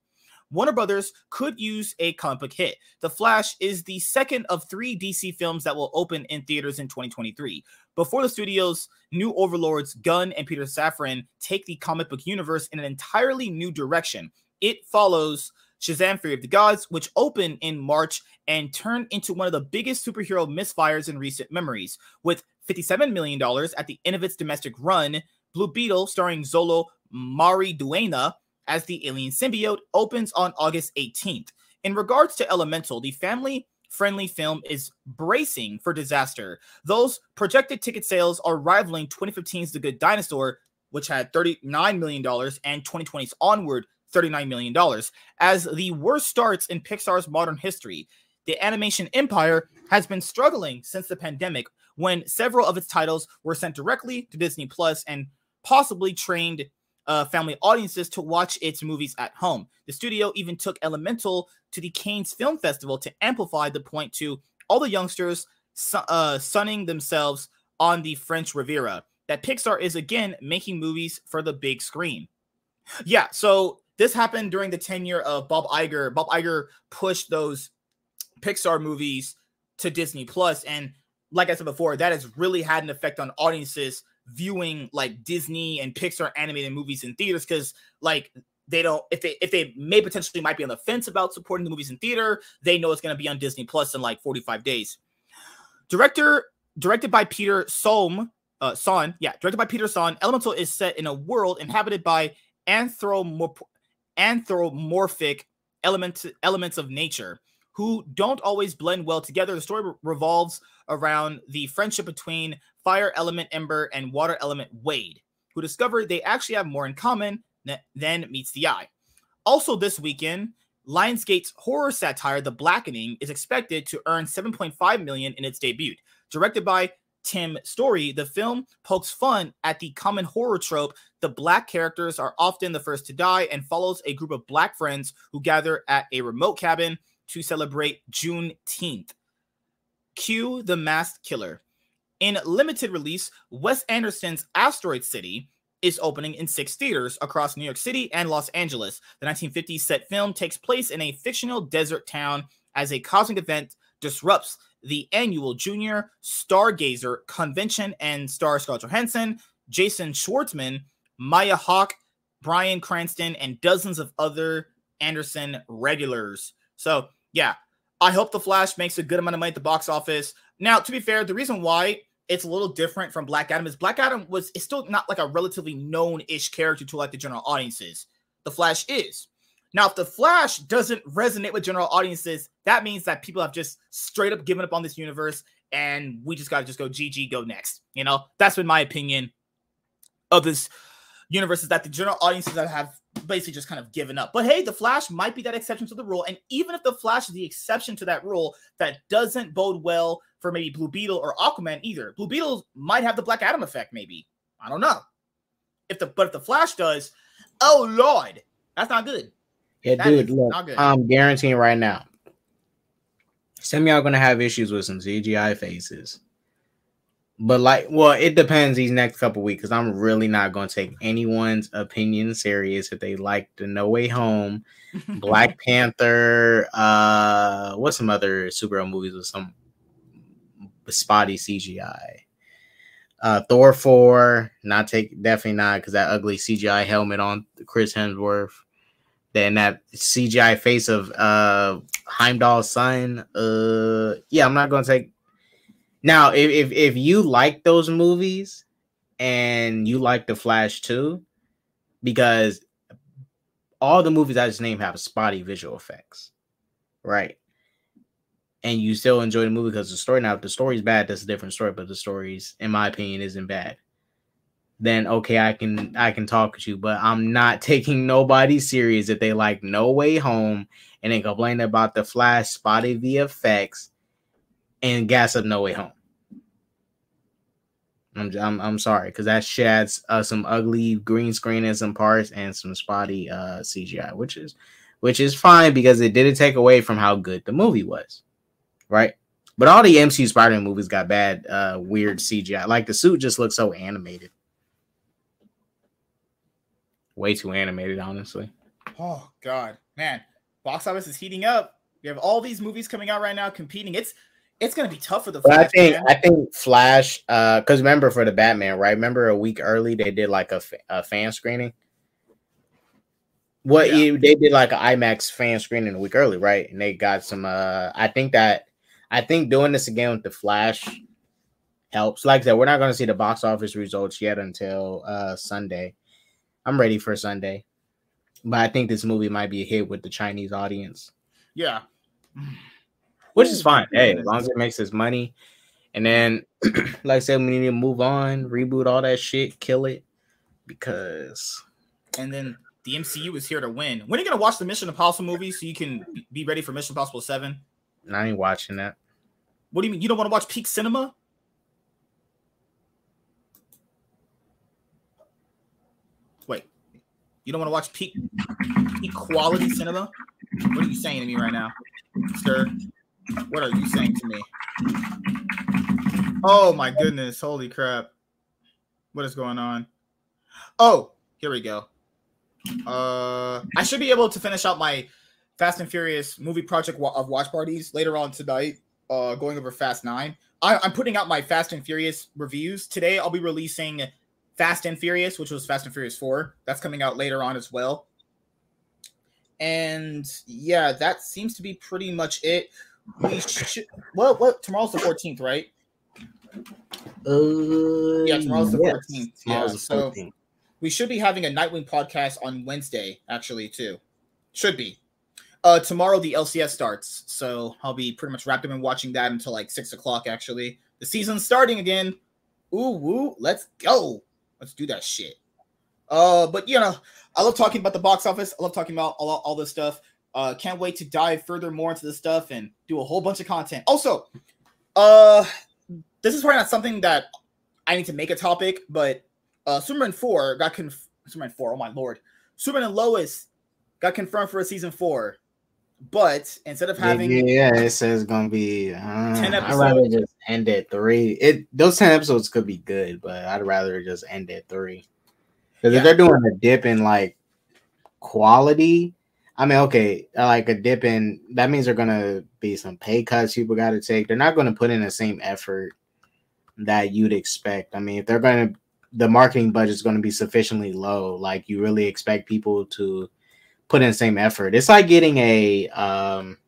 Warner Brothers could use a comic book hit. The Flash is the second of three DC films that will open in theaters in 2023. Before the studio's new overlords, Gunn and Peter Safran, take the comic book universe in an entirely new direction. It follows Shazam Fury of the Gods, which opened in March and turned into one of the biggest superhero misfires in recent memories. With $57 million at the end of its domestic run, Blue Beetle, starring Zolo Mari Duena as the alien symbiote, opens on August 18th. In regards to Elemental, the family friendly film is bracing for disaster. Those projected ticket sales are rivaling 2015's The Good Dinosaur, which had $39 million, and 2020's Onward, $39 million. As the worst starts in Pixar's modern history, the animation empire has been struggling since the pandemic when several of its titles were sent directly to Disney Plus and possibly trained uh, family audiences to watch its movies at home. The studio even took Elemental to the Cannes Film Festival to amplify the point to all the youngsters uh, sunning themselves on the French Riviera that Pixar is again making movies for the big screen. Yeah, so this happened during the tenure of Bob Iger. Bob Iger pushed those Pixar movies to Disney Plus, and like I said before, that has really had an effect on audiences viewing like Disney and Pixar animated movies in theaters because like they don't if they if they may potentially might be on the fence about supporting the movies in theater, they know it's going to be on Disney Plus in like 45 days. Director directed by Peter Sohn, uh Sohn, yeah, directed by Peter Sohn, Elemental is set in a world inhabited by anthropomorphic anthropomorphic elements elements of nature who don't always blend well together. The story revolves around the friendship between fire element Ember and water element Wade, who discover they actually have more in common than meets the eye. Also, this weekend, Lionsgate's horror satire The Blackening is expected to earn 7.5 million in its debut. Directed by Tim Story, the film pokes fun at the common horror trope the black characters are often the first to die and follows a group of black friends who gather at a remote cabin to celebrate Juneteenth. Cue the Masked Killer. In limited release, Wes Anderson's Asteroid City is opening in six theaters across New York City and Los Angeles. The 1950s set film takes place in a fictional desert town as a cosmic event disrupts the annual Junior Stargazer Convention and star Scarlett Johansson, Jason Schwartzman, Maya Hawke, Bryan Cranston, and dozens of other Anderson regulars. So, yeah, I hope The Flash makes a good amount of money at the box office. Now, to be fair, the reason why it's a little different from Black Adam is Black Adam was is still not like a relatively known-ish character to like the general audiences. The Flash is. Now, if the Flash doesn't resonate with general audiences, that means that people have just straight up given up on this universe, and we just gotta just go GG, go next. You know, that's been my opinion of this universe is that the general audiences that have basically just kind of given up. But hey, the Flash might be that exception to the rule, and even if the Flash is the exception to that rule, that doesn't bode well for maybe Blue Beetle or Aquaman either. Blue Beetle might have the Black Adam effect, maybe. I don't know. If the but if the Flash does, oh lord, that's not good. Yeah, That dude, look. I'm guaranteeing right now. Some of y'all gonna have issues with some CGI faces. But like, well, it depends these next couple weeks because I'm really not gonna take anyone's opinion serious if they like the No Way Home, [LAUGHS] Black Panther, uh what's some other superhero movies with some spotty CGI? Uh Thor 4, not take definitely not because that ugly CGI helmet on Chris Hemsworth. Then that CGI face of uh Heimdall's son. Uh yeah, I'm not gonna take now if if, if you like those movies and you like the Flash too, because all the movies I just named have spotty visual effects, right? And you still enjoy the movie because the story now, if the story's bad, that's a different story. But the story's, in my opinion, isn't bad. Then okay, I can I can talk with you, but I'm not [LAUGHS] taking nobody serious if they like No Way Home and then complain about the Flash spotty VFX and gas up No Way Home. I'm I'm, I'm sorry because that sheds uh, some ugly green screen in some parts and some spotty uh, CGI, which is which is fine because it didn't take away from how good the movie was, right? But all the MCU Spider-Man movies got bad, uh, weird CGI. Like the suit just looks so animated, way too animated, honestly. Oh God, man, box office is heating up. We have all these movies coming out right now competing. It's it's gonna be tough for the But I think man. I think Flash, uh, because remember for the Batman, right? Remember a week early they did like a, a fan screening. What Yeah. you, they did like an IMAX fan screening a week early, right? And they got some. uh I think that I think doing this again with the Flash helps. Like I said, we're not going to see the box office results yet until uh Sunday. I'm ready for Sunday, but I think this movie might be a hit with the Chinese audience yeah, which is fine. Hey, as long as it makes us money. And then, [CLEARS THROAT] like I said, we need to move on, reboot all that shit, kill it, because and then the MCU is here to win. When are you gonna watch the Mission Impossible movie so you can be- be ready for Mission Impossible Seven? I ain't watching that. What do you mean? You don't want to watch peak cinema? Wait, you don't want to watch peak peak quality cinema? What are you saying to me right now, sir? What are you saying to me? Oh my goodness! Holy crap! What is going on? Oh, here we go. Uh, I should be able to finish out my Fast and Furious movie project of watch parties later on tonight uh going over Fast Nine. I, I'm putting out my Fast and Furious reviews today. I'll be releasing Fast and Furious, which was Fast and Furious Four. That's coming out later on as well. And yeah, that seems to be pretty much it. We should. Well, what tomorrow's the 14th, right? Uh, Yeah, tomorrow's the 14th. Tomorrow's Yeah, the so- 14th. We should be having a Nightwing podcast on Wednesday, actually, too. Should be. Uh, tomorrow the LCS starts, so I'll be pretty much wrapped up in watching that until like six o'clock. Actually, the season's starting again. Ooh, woo! Let's go. Let's do that shit. Uh, but you know, I love talking about the box office. I love talking about all, all this stuff. Uh, can't wait to dive further more into this stuff and do a whole bunch of content. Also, uh, this is probably not something that I need to make a topic, but uh, Superman four got conf- Superman four. Oh my lord, Superman and Lois got confirmed for a season four, but instead of having yeah, yeah, it says gonna be. Uh, 10 I'd rather just end at three. It those ten episodes could be good, but I'd rather just end at three. Because Yeah. if they're doing a dip in like quality, I mean, okay, like a dip in that means they're gonna be some pay cuts people got to take. They're not gonna put in the same effort that you'd expect. I mean, if they're gonna, the marketing budget is gonna be sufficiently low. Like you really expect people to put in the same effort. It's like getting a, um,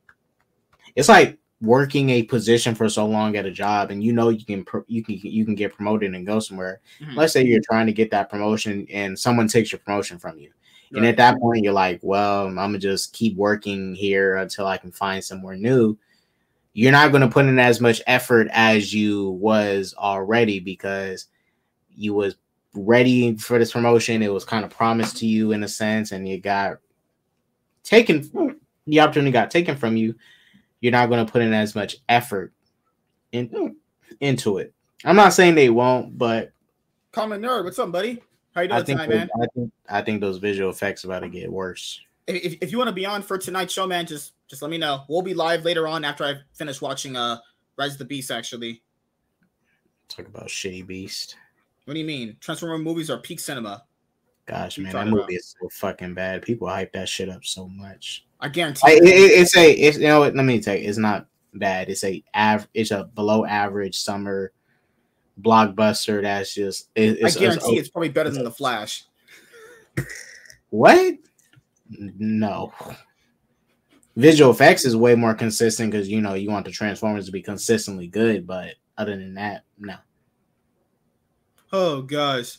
it's like working a position for so long at a job, and you know you can you can you can get promoted and go somewhere. Mhm. Let's say you're trying to get that promotion, and someone takes your promotion from you. And at that point, you're like, well, I'm gonna just keep working here until I can find somewhere new. You're not gonna put in as much effort as you was already because you was ready for this promotion. It was kind of promised to you in a sense, and you got taken. The opportunity got taken from you. You're not gonna put in as much effort in, into it. I'm not saying they won't, but Common nerd, what's up, buddy? How you doing I think tonight, man? I think I think those visual effects about to get worse. If, if, if you want to be on for tonight's show, man, just just let me know. We'll be live later on after I finish watching uh Rise of the Beast. Actually, Talk about shitty beast. what do you mean? Transformer movies are peak cinema. Gosh, man, that movie about? is so fucking bad. People hype that shit up so much. I guarantee. You. it, it- it's a, it's you know, what, let me tell you, it's not bad. It's a av- it's a below average summer blockbuster. That's just, it, I it's, guarantee it's, it's probably better than the Flash. what? No. Visual effects is way more consistent because you know you want the Transformers to be consistently good, but other than that, no. Oh gosh.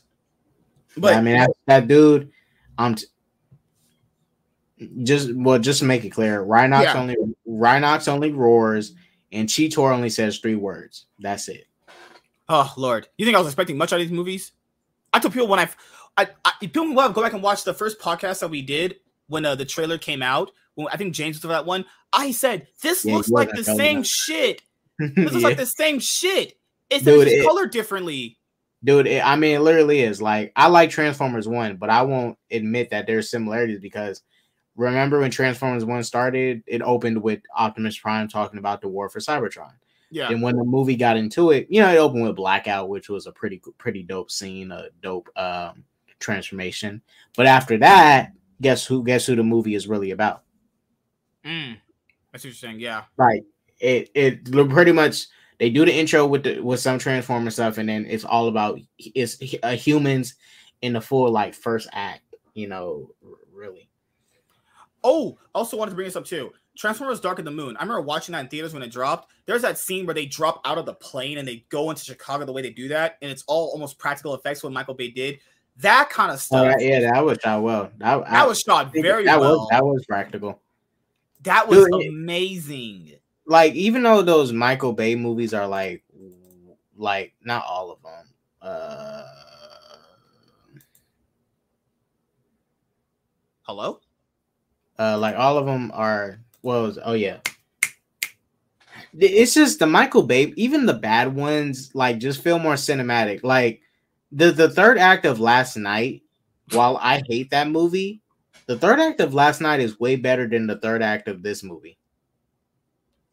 But I mean, that, that dude, um, t- just well, just to make it clear, Rhinox Yeah. only Rhinox only roars, and Cheetor only says three words. That's it. oh lord, you think I was expecting much out of these movies? I told people when I, I, I people will go back and watch the first podcast that we did when uh, the trailer came out. When I think James was for that one, I said this Yeah, looks like the same shit. This looks [LAUGHS] like the same shit. It's Dude, just it- colored differently. Dude, it, I mean, it literally is like I like Transformers One, but I won't admit that there's similarities because remember when Transformers One started, it opened with Optimus Prime talking about the war for Cybertron. Yeah. And when the movie got into it, you know, it opened with Blackout, which was a pretty pretty dope scene, a dope um transformation. But after that, guess who guess who the movie is really about? Mm. That's what you're saying. Yeah. Like it it pretty much they do the intro with the with some transformer stuff, and then it's all about it's uh, humans in the full like first act. You know, really. Oh, also wanted to bring this up too. Transformers Dark of the Moon. I remember watching that in theaters when it dropped. There's that scene where they drop out of the plane and they go into Chicago the way they do that, and it's all almost practical effects what Michael Bay did. That kind of Oh, stuff. yeah, that was shot well. That, that was shot very that well. was that was practical. that was Dude, amazing. Like even though those Michael Bay movies are like like not all of them. Uh Hello? uh like all of them are well it's- oh yeah. It's just the Michael Bay even the bad ones like just feel more cinematic. Like the the third act of Last Knight while I hate that movie, the third act of Last Knight is way better than the third act of this movie.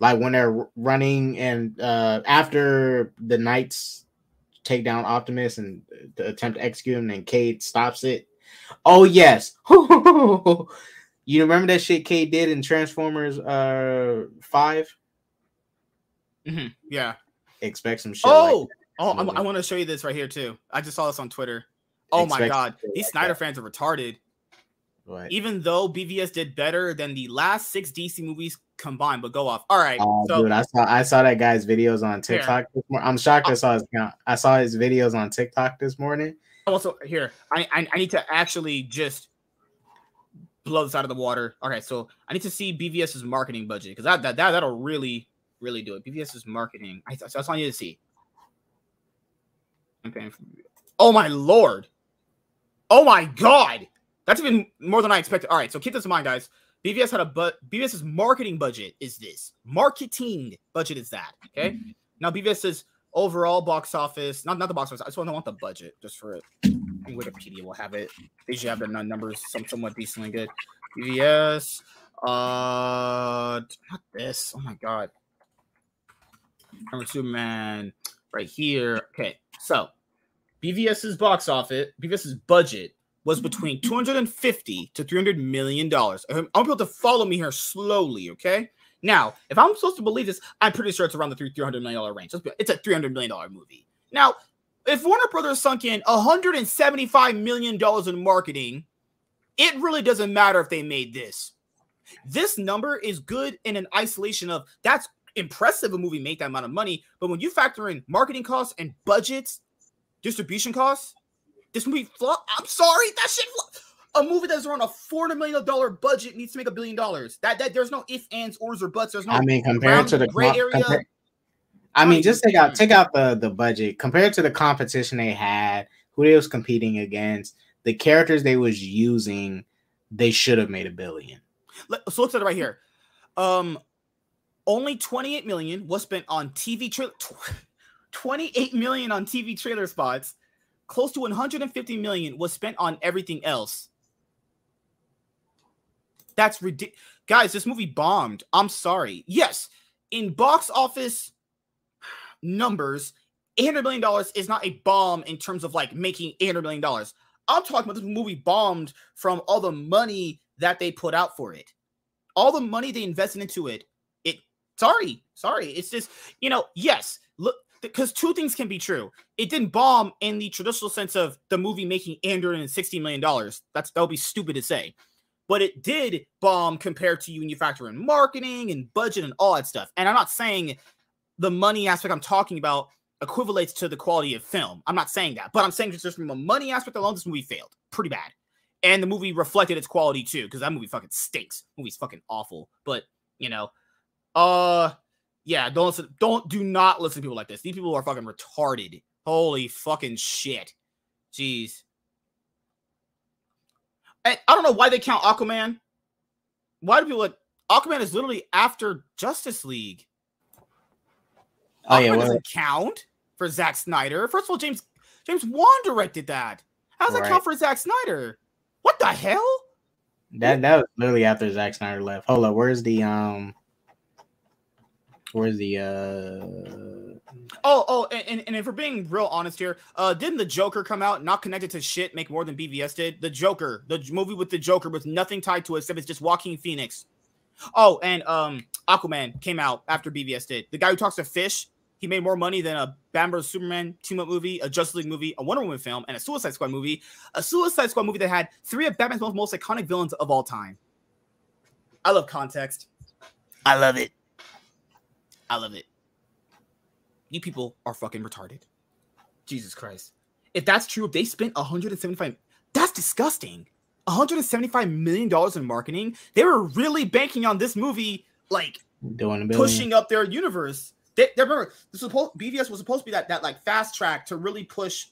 Like when they're running and uh after the Knights take down Optimus and uh, attempt to execute him, and Cade stops it. Oh yes, [LAUGHS] you remember that shit Cade did in Transformers uh five? Mhm, Yeah. Expect some shit. Oh, like oh, I'm- I want to show you this right here too. I just saw this on Twitter. Oh my god, these like Snyder that. fans are retarded. What? Even though BVS did better than the last six DC movies combined, but go off. All right, Oh, so dude, I saw I saw that guy's videos on Here. TikTok. This morning. I'm shocked oh. I saw his. I saw his videos on TikTok this morning. Oh, also here I, I I need to actually just blow this out of the water. Okay, so I need to see BVS's marketing budget because that, that that that'll really really do it. BVS's marketing. I, so that's all I need to see. I'm paying for. Oh my lord! Oh my god! That's even more than I expected. All right, so keep this in mind, guys. BVS had a but BVS's marketing budget is this marketing budget is that okay. Now BVS says overall box office, not not the box office. I just want to want the budget just for it. Wikipedia will have it. They usually have their numbers some somewhat decently good. BVS, uh, not this. Oh my god. Number two, man, right here. Okay, so BVS's box office, BVS's budget was between 250 to 300 million dollars. I'm going to follow me here slowly, okay? Now, if I'm supposed to believe this, I'm pretty sure it's around the 300 million dollar range. It's a 300 million dollar movie. Now, if Warner Brothers sunk in 175 million dollars in marketing, it really doesn't matter if they made this. This number is good in an isolation of that's impressive a movie made that amount of money, but when you factor in marketing costs and budgets, distribution costs, this movie flop. I'm sorry, that shit. A movie that's around a four hundred million dollar budget needs to make a billion dollars. That that there's no ifs, ands, ors, or buts. There's no. I mean, compared to the gray area. I mean, just take out take out the the budget compared to the competition they had, who they was competing against, the characters they was using. They should have made a billion. So let's look at it right here. Um, only 28 million was spent on TV trailer. 28 million on TV trailer spots. Close to 150 million was spent on everything else. That's ridiculous. Guys, this movie bombed. I'm sorry. Yes, in box office numbers, $800 million is not a bomb in terms of like making $800 million. I'm talking about this movie bombed from all the money that they put out for it. All the money they invested into it. It sorry, sorry. It's just, you know, yes, look, because two things can be true. It didn't bomb in the traditional sense of the movie making $860 million. That's that would be stupid to say. But it did bomb compared to you when you factor in marketing and budget and all that stuff. And I'm not saying the money aspect I'm talking about equivalates to the quality of film. I'm not saying that, but I'm saying just from a money aspect alone, this movie failed pretty bad. And the movie reflected its quality too, because that movie fucking stinks. The movie's fucking awful. But you know, uh yeah, don't listen, don't do not listen to people like this. These people are fucking retarded. Holy fucking shit. Jeez. And I don't know why they count Aquaman. Why do people like Aquaman is literally after Justice League? Oh Aquaman yeah, well, doesn't count for Zack Snyder. First of all, James James Wan directed that. How does that count for Zack Snyder? What the hell? that that was literally after Zack Snyder left. Hold up, where's the um, where's the uh? Oh, oh, and, and, and if we're being real honest here, uh, didn't the Joker come out not connected to shit make more than BVS did? The Joker, the movie with the Joker with nothing tied to it except it's just Joaquin Phoenix. Oh, and um, Aquaman came out after BVS did. The guy who talks to fish, he made more money than a Batman Superman team up movie, a Justice League movie, a Wonder Woman film, and a Suicide Squad movie. A Suicide Squad movie that had three of Batman's most, most iconic villains of all time. I love context. I love it. I love it. You people are fucking retarded. Jesus Christ. If that's true, if they spent 175, that's disgusting. 175 million dollars in marketing. They were really banking on this movie, like Doing a pushing up their universe. They, they remember this was supposed BVS was supposed to be that that like fast track to really push,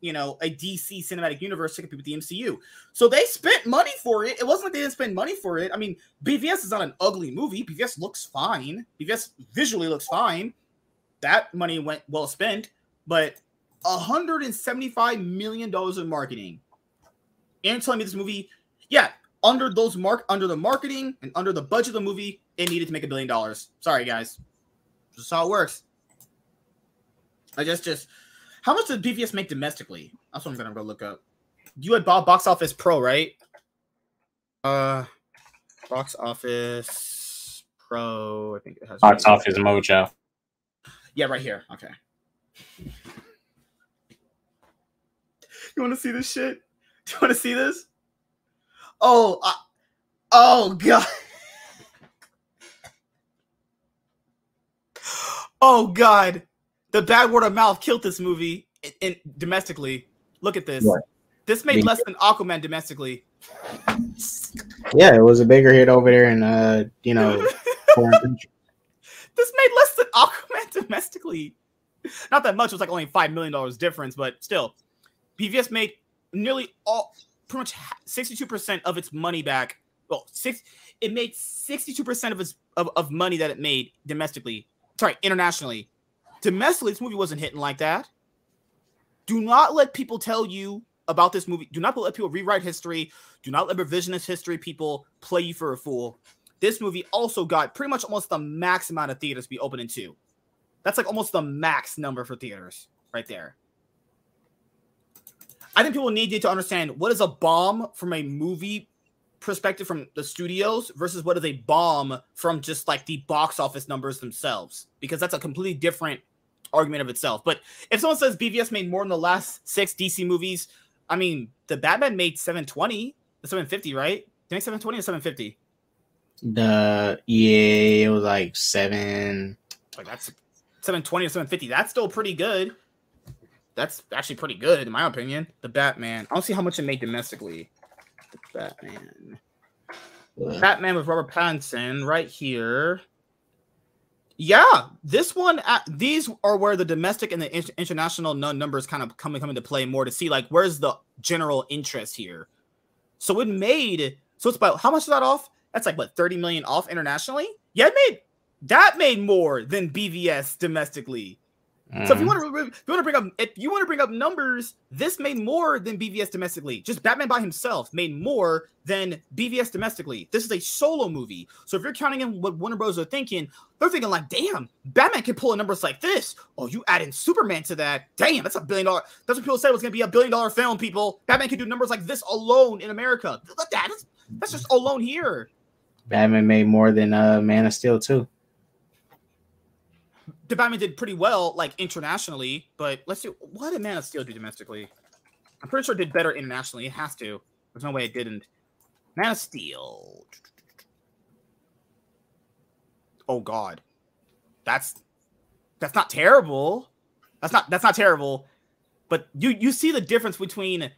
you know, a DC cinematic universe to compete with the MCU. So they spent money for it. It wasn't like they didn't spend money for it. I mean, BVS is not an ugly movie. BVS looks fine. BVS visually looks fine. That money went well spent, but 175 million dollars in marketing. And telling me this movie, yeah, under those mark under the marketing and under the budget of the movie, it needed to make a billion dollars. Sorry, guys. Just how it works. I just just how much did BVS make domestically? That's what I'm gonna go look up. You had Bob Box Office Pro, right? Uh Box Office Pro. I think it has box office mojo. Yeah, right here. Okay. You want to see this shit? Do [LAUGHS] you want to see this? Oh, uh, oh god. [LAUGHS] oh god. The bad word of mouth killed this movie in, in- domestically. Look at this. This made less than Aquaman domestically. Yeah, it was a bigger hit over there in uh, you know, [LAUGHS] foreign country. this made less than Aquaman [LAUGHS] domestically. Not that much. It was like only five million dollars difference, but still, BVS made nearly all, pretty much sixty-two percent of its money back. Well, six. It made sixty-two percent of its of, of money that it made domestically. Sorry, internationally. Domestically, this movie wasn't hitting like that. Do not let people tell you about this movie. Do not let people rewrite history. Do not let revisionist history people play you for a fool. This movie also got pretty much almost the max amount of theaters to be open in two. That's like almost the max number for theaters right there. I think people need to understand what is a bomb from a movie perspective from the studios versus what is a bomb from just like the box office numbers themselves because that's a completely different argument of itself. But if someone says BVS made more in the last six DC movies, I mean, the Batman made 720, the 750, right? Did make 720 or 750? The yeah, it was like seven. Like that's 720 or 750. That's still pretty good. That's actually pretty good in my opinion. The Batman. I don't see how much it made domestically. The Batman. Batman with Robert Pattinson right here. Yeah, this one, uh, these are where the domestic and the in- international numbers kind of come, come into play more to see like where's the general interest here. So it made so it's about how much is that off? That's like what 30 million off internationally. Yeah, it made that made more than BVS domestically. Mm. So if you want to, if you want to bring up, if you want to bring up numbers, this made more than BVS domestically. Just Batman by himself made more than BVS domestically. This is a solo movie. So if you're counting in what Warner Bros are thinking, they're thinking like, damn, Batman can pull in numbers like this. Oh, you add in Superman to that. Damn, that's a billion dollar. That's what people said was going to be a billion dollar film. People, Batman can do numbers like this alone in America. Look at that. That's, that's just alone here. Batman made more than uh, Man of Steel too the Batman did pretty well, like internationally, but let's see what did Man of Steel do domestically? I'm pretty sure it did better internationally. It has to. There's no way it didn't. Man of Steel. Oh God, that's that's not terrible. That's not that's not terrible. But you you see the difference between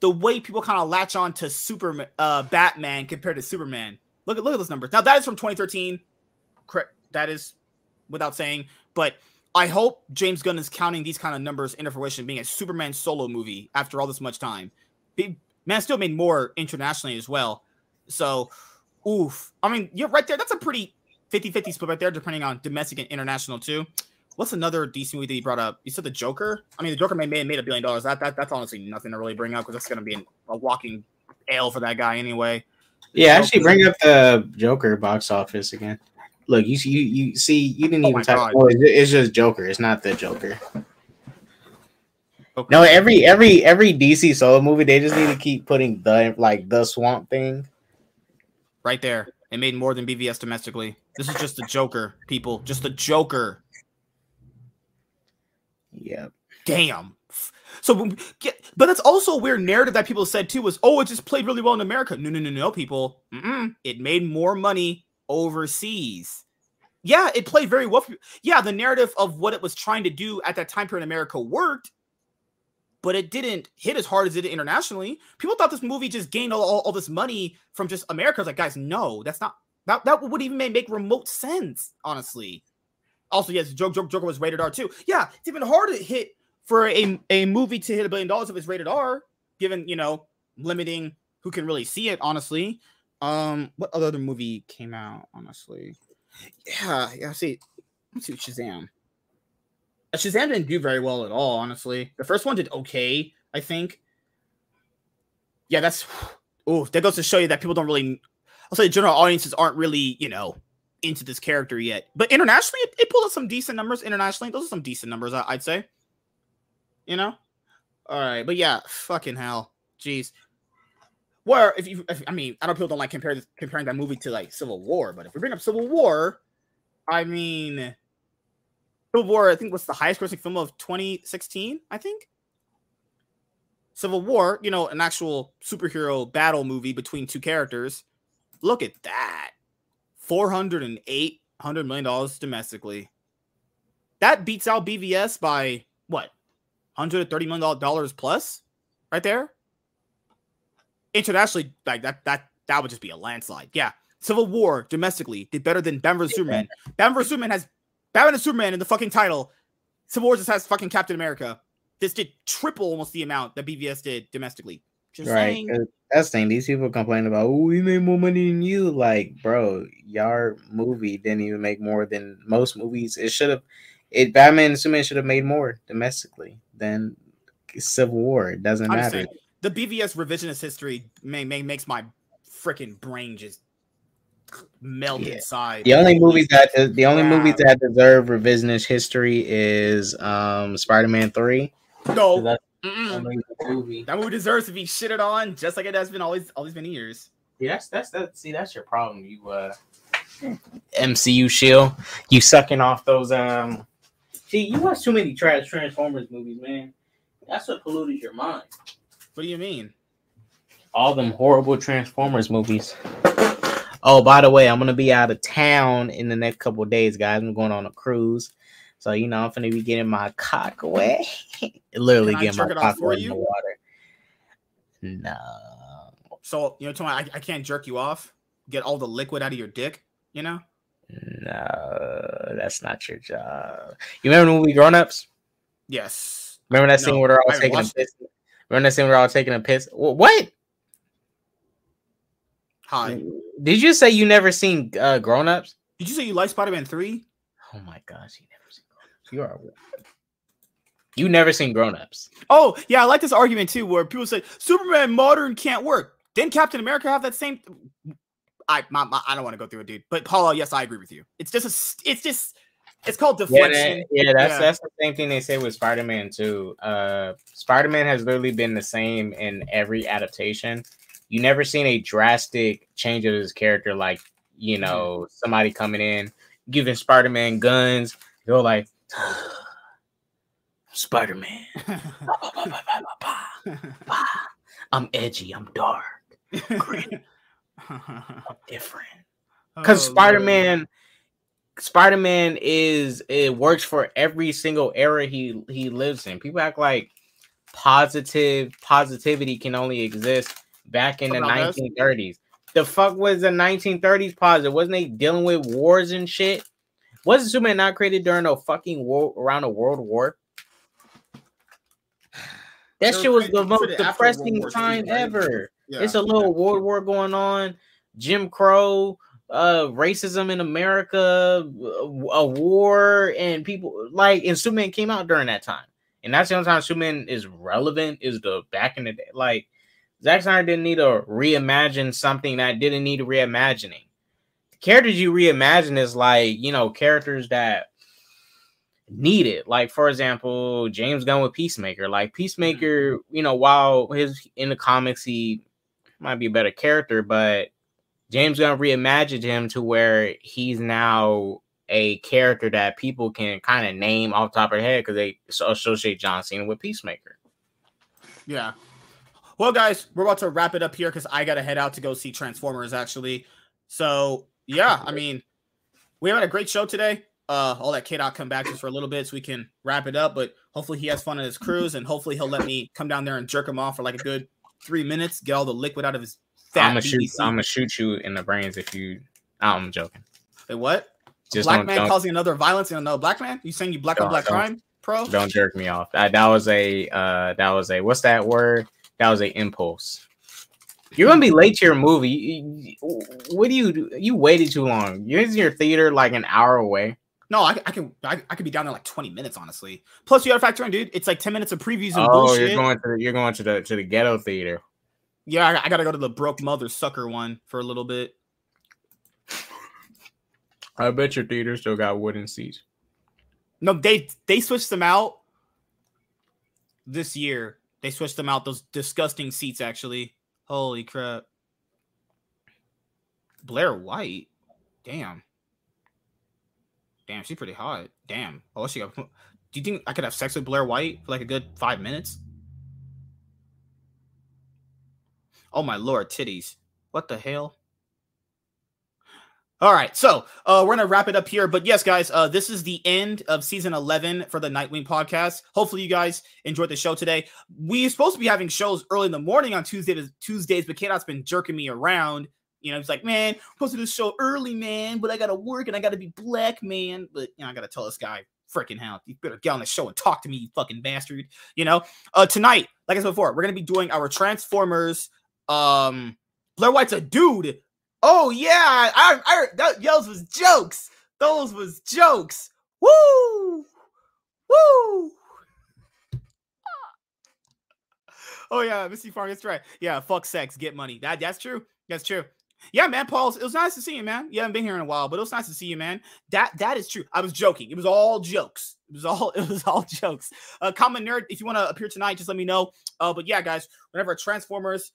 the way people kind of latch on to Superman, uh, Batman compared to Superman. Look at look at those numbers. Now that is from 2013. Correct. That is without saying. But I hope James Gunn is counting these kind of numbers into fruition, being a Superman solo movie after all this much time. Man still made more internationally as well. So, oof. I mean, you're right there. That's a pretty 50 50 split right there, depending on domestic and international, too. What's another DC movie that he brought up? You said the Joker. I mean, the Joker may made made a billion dollars. That, that that's honestly nothing to really bring up because that's going to be an, a walking ale for that guy anyway. Yeah, actually, bring up the Joker box office again. Look, you you you see, you didn't oh even. Oh, it's just Joker. It's not the Joker. Okay. No, every every every DC solo movie, they just need to keep putting the like the Swamp Thing. Right there, it made more than BVS domestically. This is just the Joker, people. Just the Joker. Yep. Damn. So, but that's also a weird narrative that people said too was, oh, it just played really well in America. No, no, no, no, people. Mm-mm. It made more money overseas. Yeah, it played very well. yeah, the narrative of what it was trying to do at that time period in America worked, but it didn't hit as hard as it did internationally. People thought this movie just gained all, all, all this money from just America. I was like, guys, no, that's not that that would even make remote sense, honestly. Also, yes, Joker, Joker, Joker was rated R too. Yeah, it's even harder to hit for a, a movie to hit a billion dollars if it's rated R, given you know limiting who can really see it. Honestly, um, what other movie came out? Honestly, yeah, yeah. See, let's see Shazam. Uh, Shazam didn't do very well at all. Honestly, the first one did okay. I think. Yeah, that's. [SIGHS] Oh, that goes to show you that people don't really. I'll say general audiences aren't really, you know, into this character yet. But internationally, it, it pulled up some decent numbers. Internationally, those are some decent numbers. I'd say. You know. All right, but yeah, fucking hell, jeez. Where if you, if, I mean, I know people don't like compare this, comparing that movie to like Civil War, but if we bring up Civil War, I mean, Civil War, I think was the highest grossing film of 2016. I think Civil War, you know, an actual superhero battle movie between two characters. Look at that, four hundred million dollars domestically. That beats out BVS by what, hundred thirty million dollars plus, right there internationally, like that that that would just be a landslide. Yeah. Civil War domestically did better than Batman vs. Superman. Batman vs. Superman has Batman and Superman in the fucking title. Civil War just has fucking Captain America. This did triple almost the amount that BVS did domestically. Just right. Saying. Uh, that's the thing. These people complain about, oh, we made more money than you. Like, bro, your movie didn't even make more than most movies. It should have it Batman and Superman should have made more domestically than Civil War. It doesn't I'm matter. saying, the BVS revisionist history may, may, makes my freaking brain just melt Yeah. inside. The only movies that the only movies that deserve revisionist history is um Spider-Man 3. no, the movie. that movie deserves to be shitted on, just like it has been always all these many years. Yeah, that's that's that. See, that's your problem. You uh, MCU shield. You sucking off those um. See, you watch too many trash Transformers movies, man. That's what polluted your mind. What do you mean? All them horrible Transformers movies. Oh, by the way, I'm gonna be out of town in the next couple of days, guys. I'm going on a cruise, so you know I'm gonna be getting my cock away. [LAUGHS] Literally Can getting my jerk it off cock for away in the water. No. So you know, tell I, I can't jerk you off, get all the liquid out of your dick. You know? No, that's not your job. You remember the movie Grown Ups? Yes. Remember that scene where they're all I haven't taking a watched piss? Remember that scene they're all taking a piss? What? Hi. Did you say you never seen uh, Grown Ups? Did you say you like Spider Man Three? Oh my gosh, you never seen Grown Ups. You are. You never seen Grown Ups. Oh yeah, I like this argument too, where people say Superman modern can't work. Didn't Captain America have that same? I my, my- I don't want to go through it, dude. But Paula, yes, I agree with you. It's just a, It's just. It's called Yeah, deflection. that- yeah, that's Yeah. that's the same thing they say with Spider Man too. Uh, Spider Man has literally been the same in every adaptation. You never seen a drastic change of his character, like you know somebody coming in giving Spider Man guns. They're like, Spider Man, [LAUGHS] I'm edgy, I'm dark, [LAUGHS] I'm different. because Oh, Spider. Man, Spider Man is it works for every single era he he lives in. People act like positive positivity can only exist back in the About this? 1930s. The fuck was the 1930s positive? Wasn't they dealing with wars and shit? Wasn't Superman not created during a fucking war around a world war? [SIGHS] That shit was the most created after World depressing time ever. Yeah. It's a little world war going on, Jim Crow, uh, racism in America, a war, and people like and Superman came out during that time. And that's the only time Superman is relevant is the back in the day. Like Zack Snyder didn't need to reimagine something that didn't need reimagining. The characters you reimagine is like, you know, characters that need it. Like, for example, James Gunn with Peacemaker. Like Peacemaker, you know, while his in the comics he might be a better character, but James Gunn reimagined him to where he's now a character that people can kind of name off top of their head because they associate John Cena with Peacemaker. Yeah. Well, guys, we're about to wrap it up here because I gotta head out to go see Transformers actually. So yeah, I mean, we had a great show today. Uh, I'll let K come back just for a little bit so we can wrap it up. But hopefully he has fun on his cruise, and hopefully he'll let me come down there and jerk him off for like a good three minutes, get all the liquid out of his fat. I'm gonna shoot. I'm gonna shoot you in the brains if you. I'm joking. Wait, what? Just black don't, man causing another violence in another black man? You saying you black on black crime, pro? don't jerk me off. That, that was a. Uh, that was a. What's that word? That was a impulse. You're gonna be late to your movie. What do you do? You waited too long. You're in your theater like an hour away. No, I, I can I, I could be down there like 20 minutes, honestly. Plus, you gotta factor in, dude. It's like 10 minutes of previews and Oh, bullshit. you're going to the, you're going to the to the ghetto theater. Yeah, I, I gotta go to the broke mother sucker one for a little bit. I bet your theater still got wooden seats. No, they they switched them out this year. They switched them out. Those disgusting seats, actually. Holy crap. Blair White. Damn. Damn, she's pretty hot. Damn. Oh, she got. Do you think I could have sex with Blair White for like a good five minutes? Oh my lord, titties. What the hell? All right, so uh, we're gonna wrap it up here. But yes, guys, uh, this is the end of season eleven for the Nightwing podcast. Hopefully, you guys enjoyed the show today. We're supposed to be having shows early in the morning on Tuesday Tuesdays, but K-Dot's been jerking me around. You know, he's like, "Man, I'm supposed to do the show early, man, but I gotta work and I gotta be black, man." But you know, I gotta tell this guy, freaking hell, you better get on the show and talk to me, you fucking bastard. You know, uh, tonight, like I said before, we're gonna be doing our Transformers um, Blair White's a dude. Oh yeah, I, I, that, those was jokes. Those was jokes. Woo, woo. Oh yeah, Missy Fargus right. Yeah, fuck sex, get money. That that's true. That's true. Yeah, man, Paul, it was nice to see you, man. You haven't been here in a while, but it was nice to see you, man. That that is true. I was joking. It was all jokes. It was all [LAUGHS] it was all jokes. Uh, common nerd, if you want to appear tonight, just let me know. Uh, but yeah, guys, whenever Transformers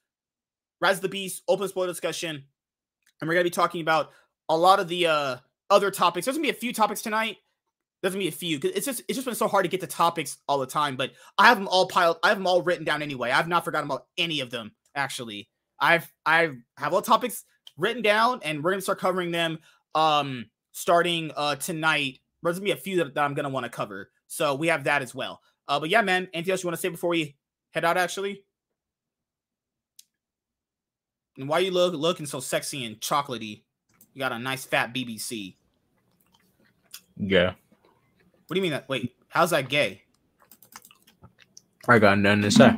Rise of the Beast, open spoiler discussion, and we're gonna be talking about a lot of the uh other topics. There's gonna be a few topics tonight. There's gonna be a few because it's just it's just been so hard to get the topics all the time. But I have them all piled. I have them all written down anyway. I've not forgotten about any of them actually. I've I have all topics written down, and we're gonna start covering them um starting uh tonight. There's gonna be a few that, that I'm gonna want to cover, so we have that as well. Uh, but yeah, man, anything else you want to say before we head out? Actually, and why you look looking so sexy and chocolatey? You got a nice fat BBC. Yeah. What do you mean that? Wait, how's that gay? I got nothing to say.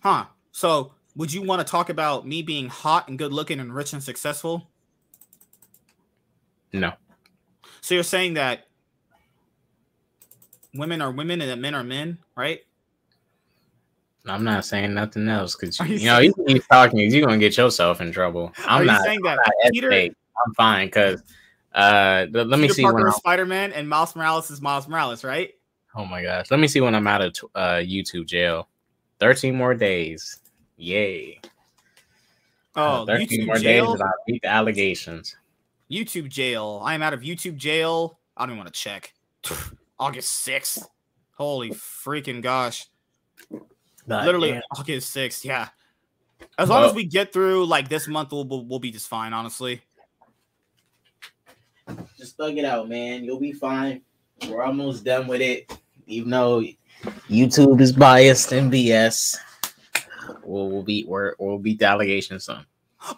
Huh? So would you want to talk about me being hot and good looking and rich and successful? No. So you're saying that women are women and that men are men, right? I'm not saying nothing else because you, you know you keep talking, you're gonna get yourself in trouble. I'm not saying that I'm Peter- Peter, I'm fine because uh let me see Parker when Spider Man and Miles Morales is Miles Morales, right? oh my gosh let me see when I'm out of t- uh YouTube jail. 13 more days. Yay. Oh, 13 YouTube more jail. days and I beat the allegations. YouTube jail. I am out of YouTube jail. I don't even want to check. August 6th. Holy freaking gosh. God Literally damn. August 6th. Yeah. As long as we get through like this month, we'll, we'll, we'll be just fine, honestly. Just thug it out, man. You'll be fine. We're almost done with it. Even though YouTube is biased and BS. We'll, we'll beat we're, we'll beat the allegations some.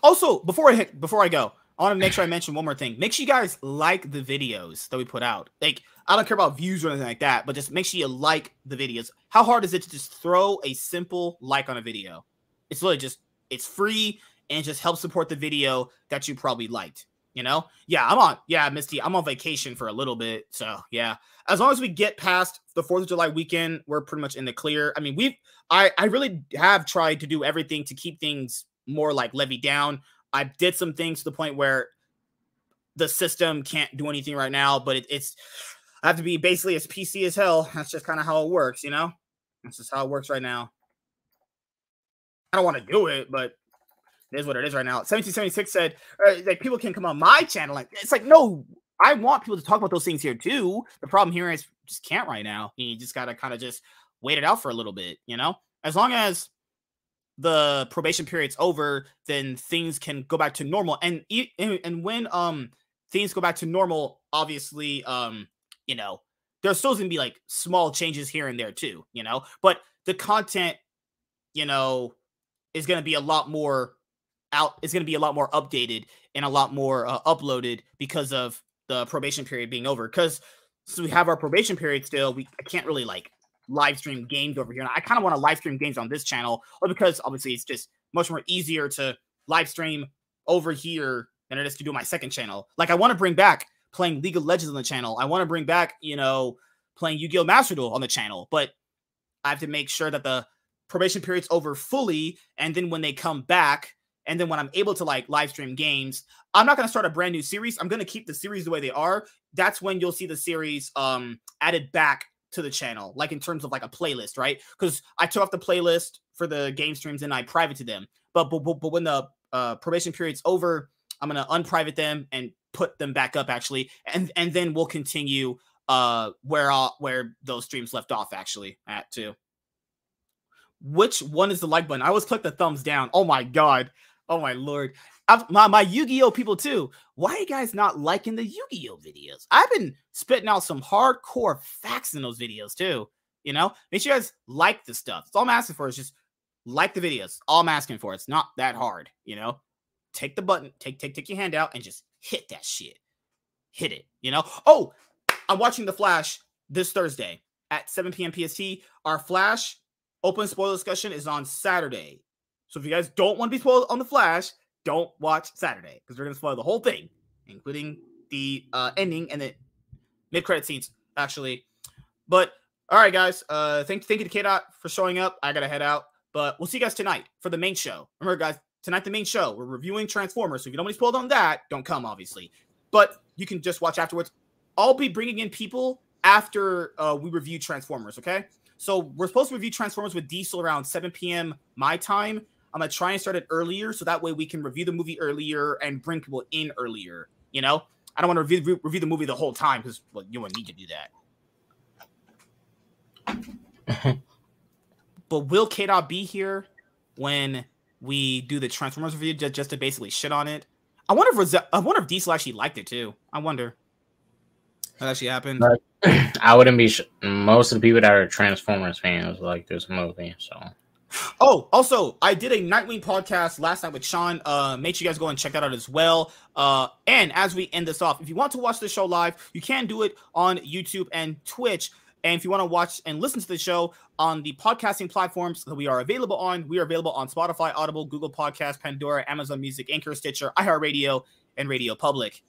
Also, before I hit, before I go, I want to make sure I mention one more thing. Make sure you guys like the videos that we put out. Like, I don't care about views or anything like that, but just make sure you like the videos. How hard is it to just throw a simple like on a video? It's literally just it's free and just helps support the video that you probably liked. You know? Yeah, I'm on. Yeah, Misty, I'm on vacation for a little bit. So yeah, as long as we get past the Fourth of July weekend, we're pretty much in the clear. I mean, we've I I really have tried to do everything to keep things more like levy down. I did some things to the point where the system can't do anything right now, but it, it's I have to be basically as PC as hell. That's just kind of how it works, you know. That's just how it works right now. I don't want to do it, but it is what it is right now. 1776 said uh, like people can come on my channel. Like it's like no, I want people to talk about those things here too. The problem here is just can't right now. You just gotta kind of just wait it out for a little bit, you know. As long as the probation period's over, then things can go back to normal. And and, and when um things go back to normal, obviously um you know there's still gonna be like small changes here and there too, you know. But the content, you know, is gonna be a lot more out. Is gonna be a lot more updated and a lot more uh, uploaded because of the probation period being over. Because so we have our probation period still, we I can't really like live stream games over here. And I kind of want to live stream games on this channel, or because obviously it's just much more easier to live stream over here than it is to do my second channel. Like I want to bring back playing League of Legends on the channel. I want to bring back, you know, playing Yu-Gi-Oh! Master Duel on the channel, but I have to make sure that the probation period's over fully, and then when they come back, and then when I'm able to like live stream games, I'm not gonna start a brand new series. I'm gonna keep the series the way they are. That's when you'll see the series um added back to the channel, like in terms of like a playlist, right? Because I took off the playlist for the game streams and I private to them. But but but, when the uh, probation period's over, I'm gonna unprivate them and put them back up actually, and and then we'll continue uh where uh, where those streams left off actually at too. Which one is the like button? I always click the thumbs down. Oh my god. Oh my lord. I've, my my Yu-Gi-Oh people too. Why are you guys not liking the Yu-Gi-Oh videos? I've been spitting out some hardcore facts in those videos too. You know, make sure you guys like the stuff. It's all I'm asking for is just like the videos. All I'm asking for. It's not that hard. You know, take the button, take take take your hand out, and just hit that shit. Hit it. You know. Oh, I'm watching The Flash this Thursday at 7 p.m. PST. Our Flash open spoiler discussion is on Saturday. So if you guys don't want to be spoiled on The Flash, don't watch Saturday because we're gonna spoil the whole thing, including the uh, ending and the mid credit scenes, actually. But all right, guys. Uh, thank thank you to KDOT for showing up. I gotta head out. But we'll see you guys tonight for the main show. Remember, guys, tonight the main show. We're reviewing Transformers. So if you don't want to spoiled on that, don't come, obviously. But you can just watch afterwards. I'll be bringing in people after uh, we review Transformers. Okay. So we're supposed to review Transformers with Diesel around 7 p.m. my time. I'm gonna try and start it earlier so that way we can review the movie earlier and bring people in earlier. You know, I don't want to review, review the movie the whole time because well, you wouldn't need to do that. [LAUGHS] but will K Dot be here when we do the Transformers review just, just to basically shit on it? I wonder if Rose- I wonder if Diesel actually liked it too. I wonder. That actually happened. [CLEARS THROAT] I wouldn't be. Sh- most of the people that are Transformers fans like this movie. So. Oh, also, I did a Nightwing podcast last night with Sean. Uh, make sure you guys go and check that out as well. Uh, and as we end this off, if you want to watch the show live, you can do it on YouTube and Twitch. And if you want to watch and listen to the show on the podcasting platforms that we are available on, we are available on Spotify, Audible, Google Podcast, Pandora, Amazon Music, Anchor, Stitcher, iHeartRadio, and Radio Public.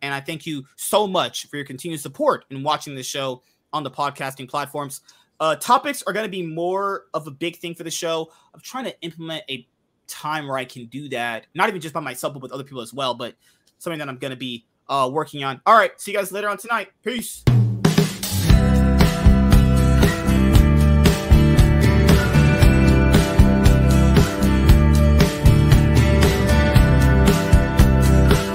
And I thank you so much for your continued support in watching the show on the podcasting platforms. Uh, topics are going to be more of a big thing for the show. I'm trying to implement a time where I can do that, not even just by myself, but with other people as well. But something that I'm going to be uh, working on. All right, see you guys later on tonight. Peace.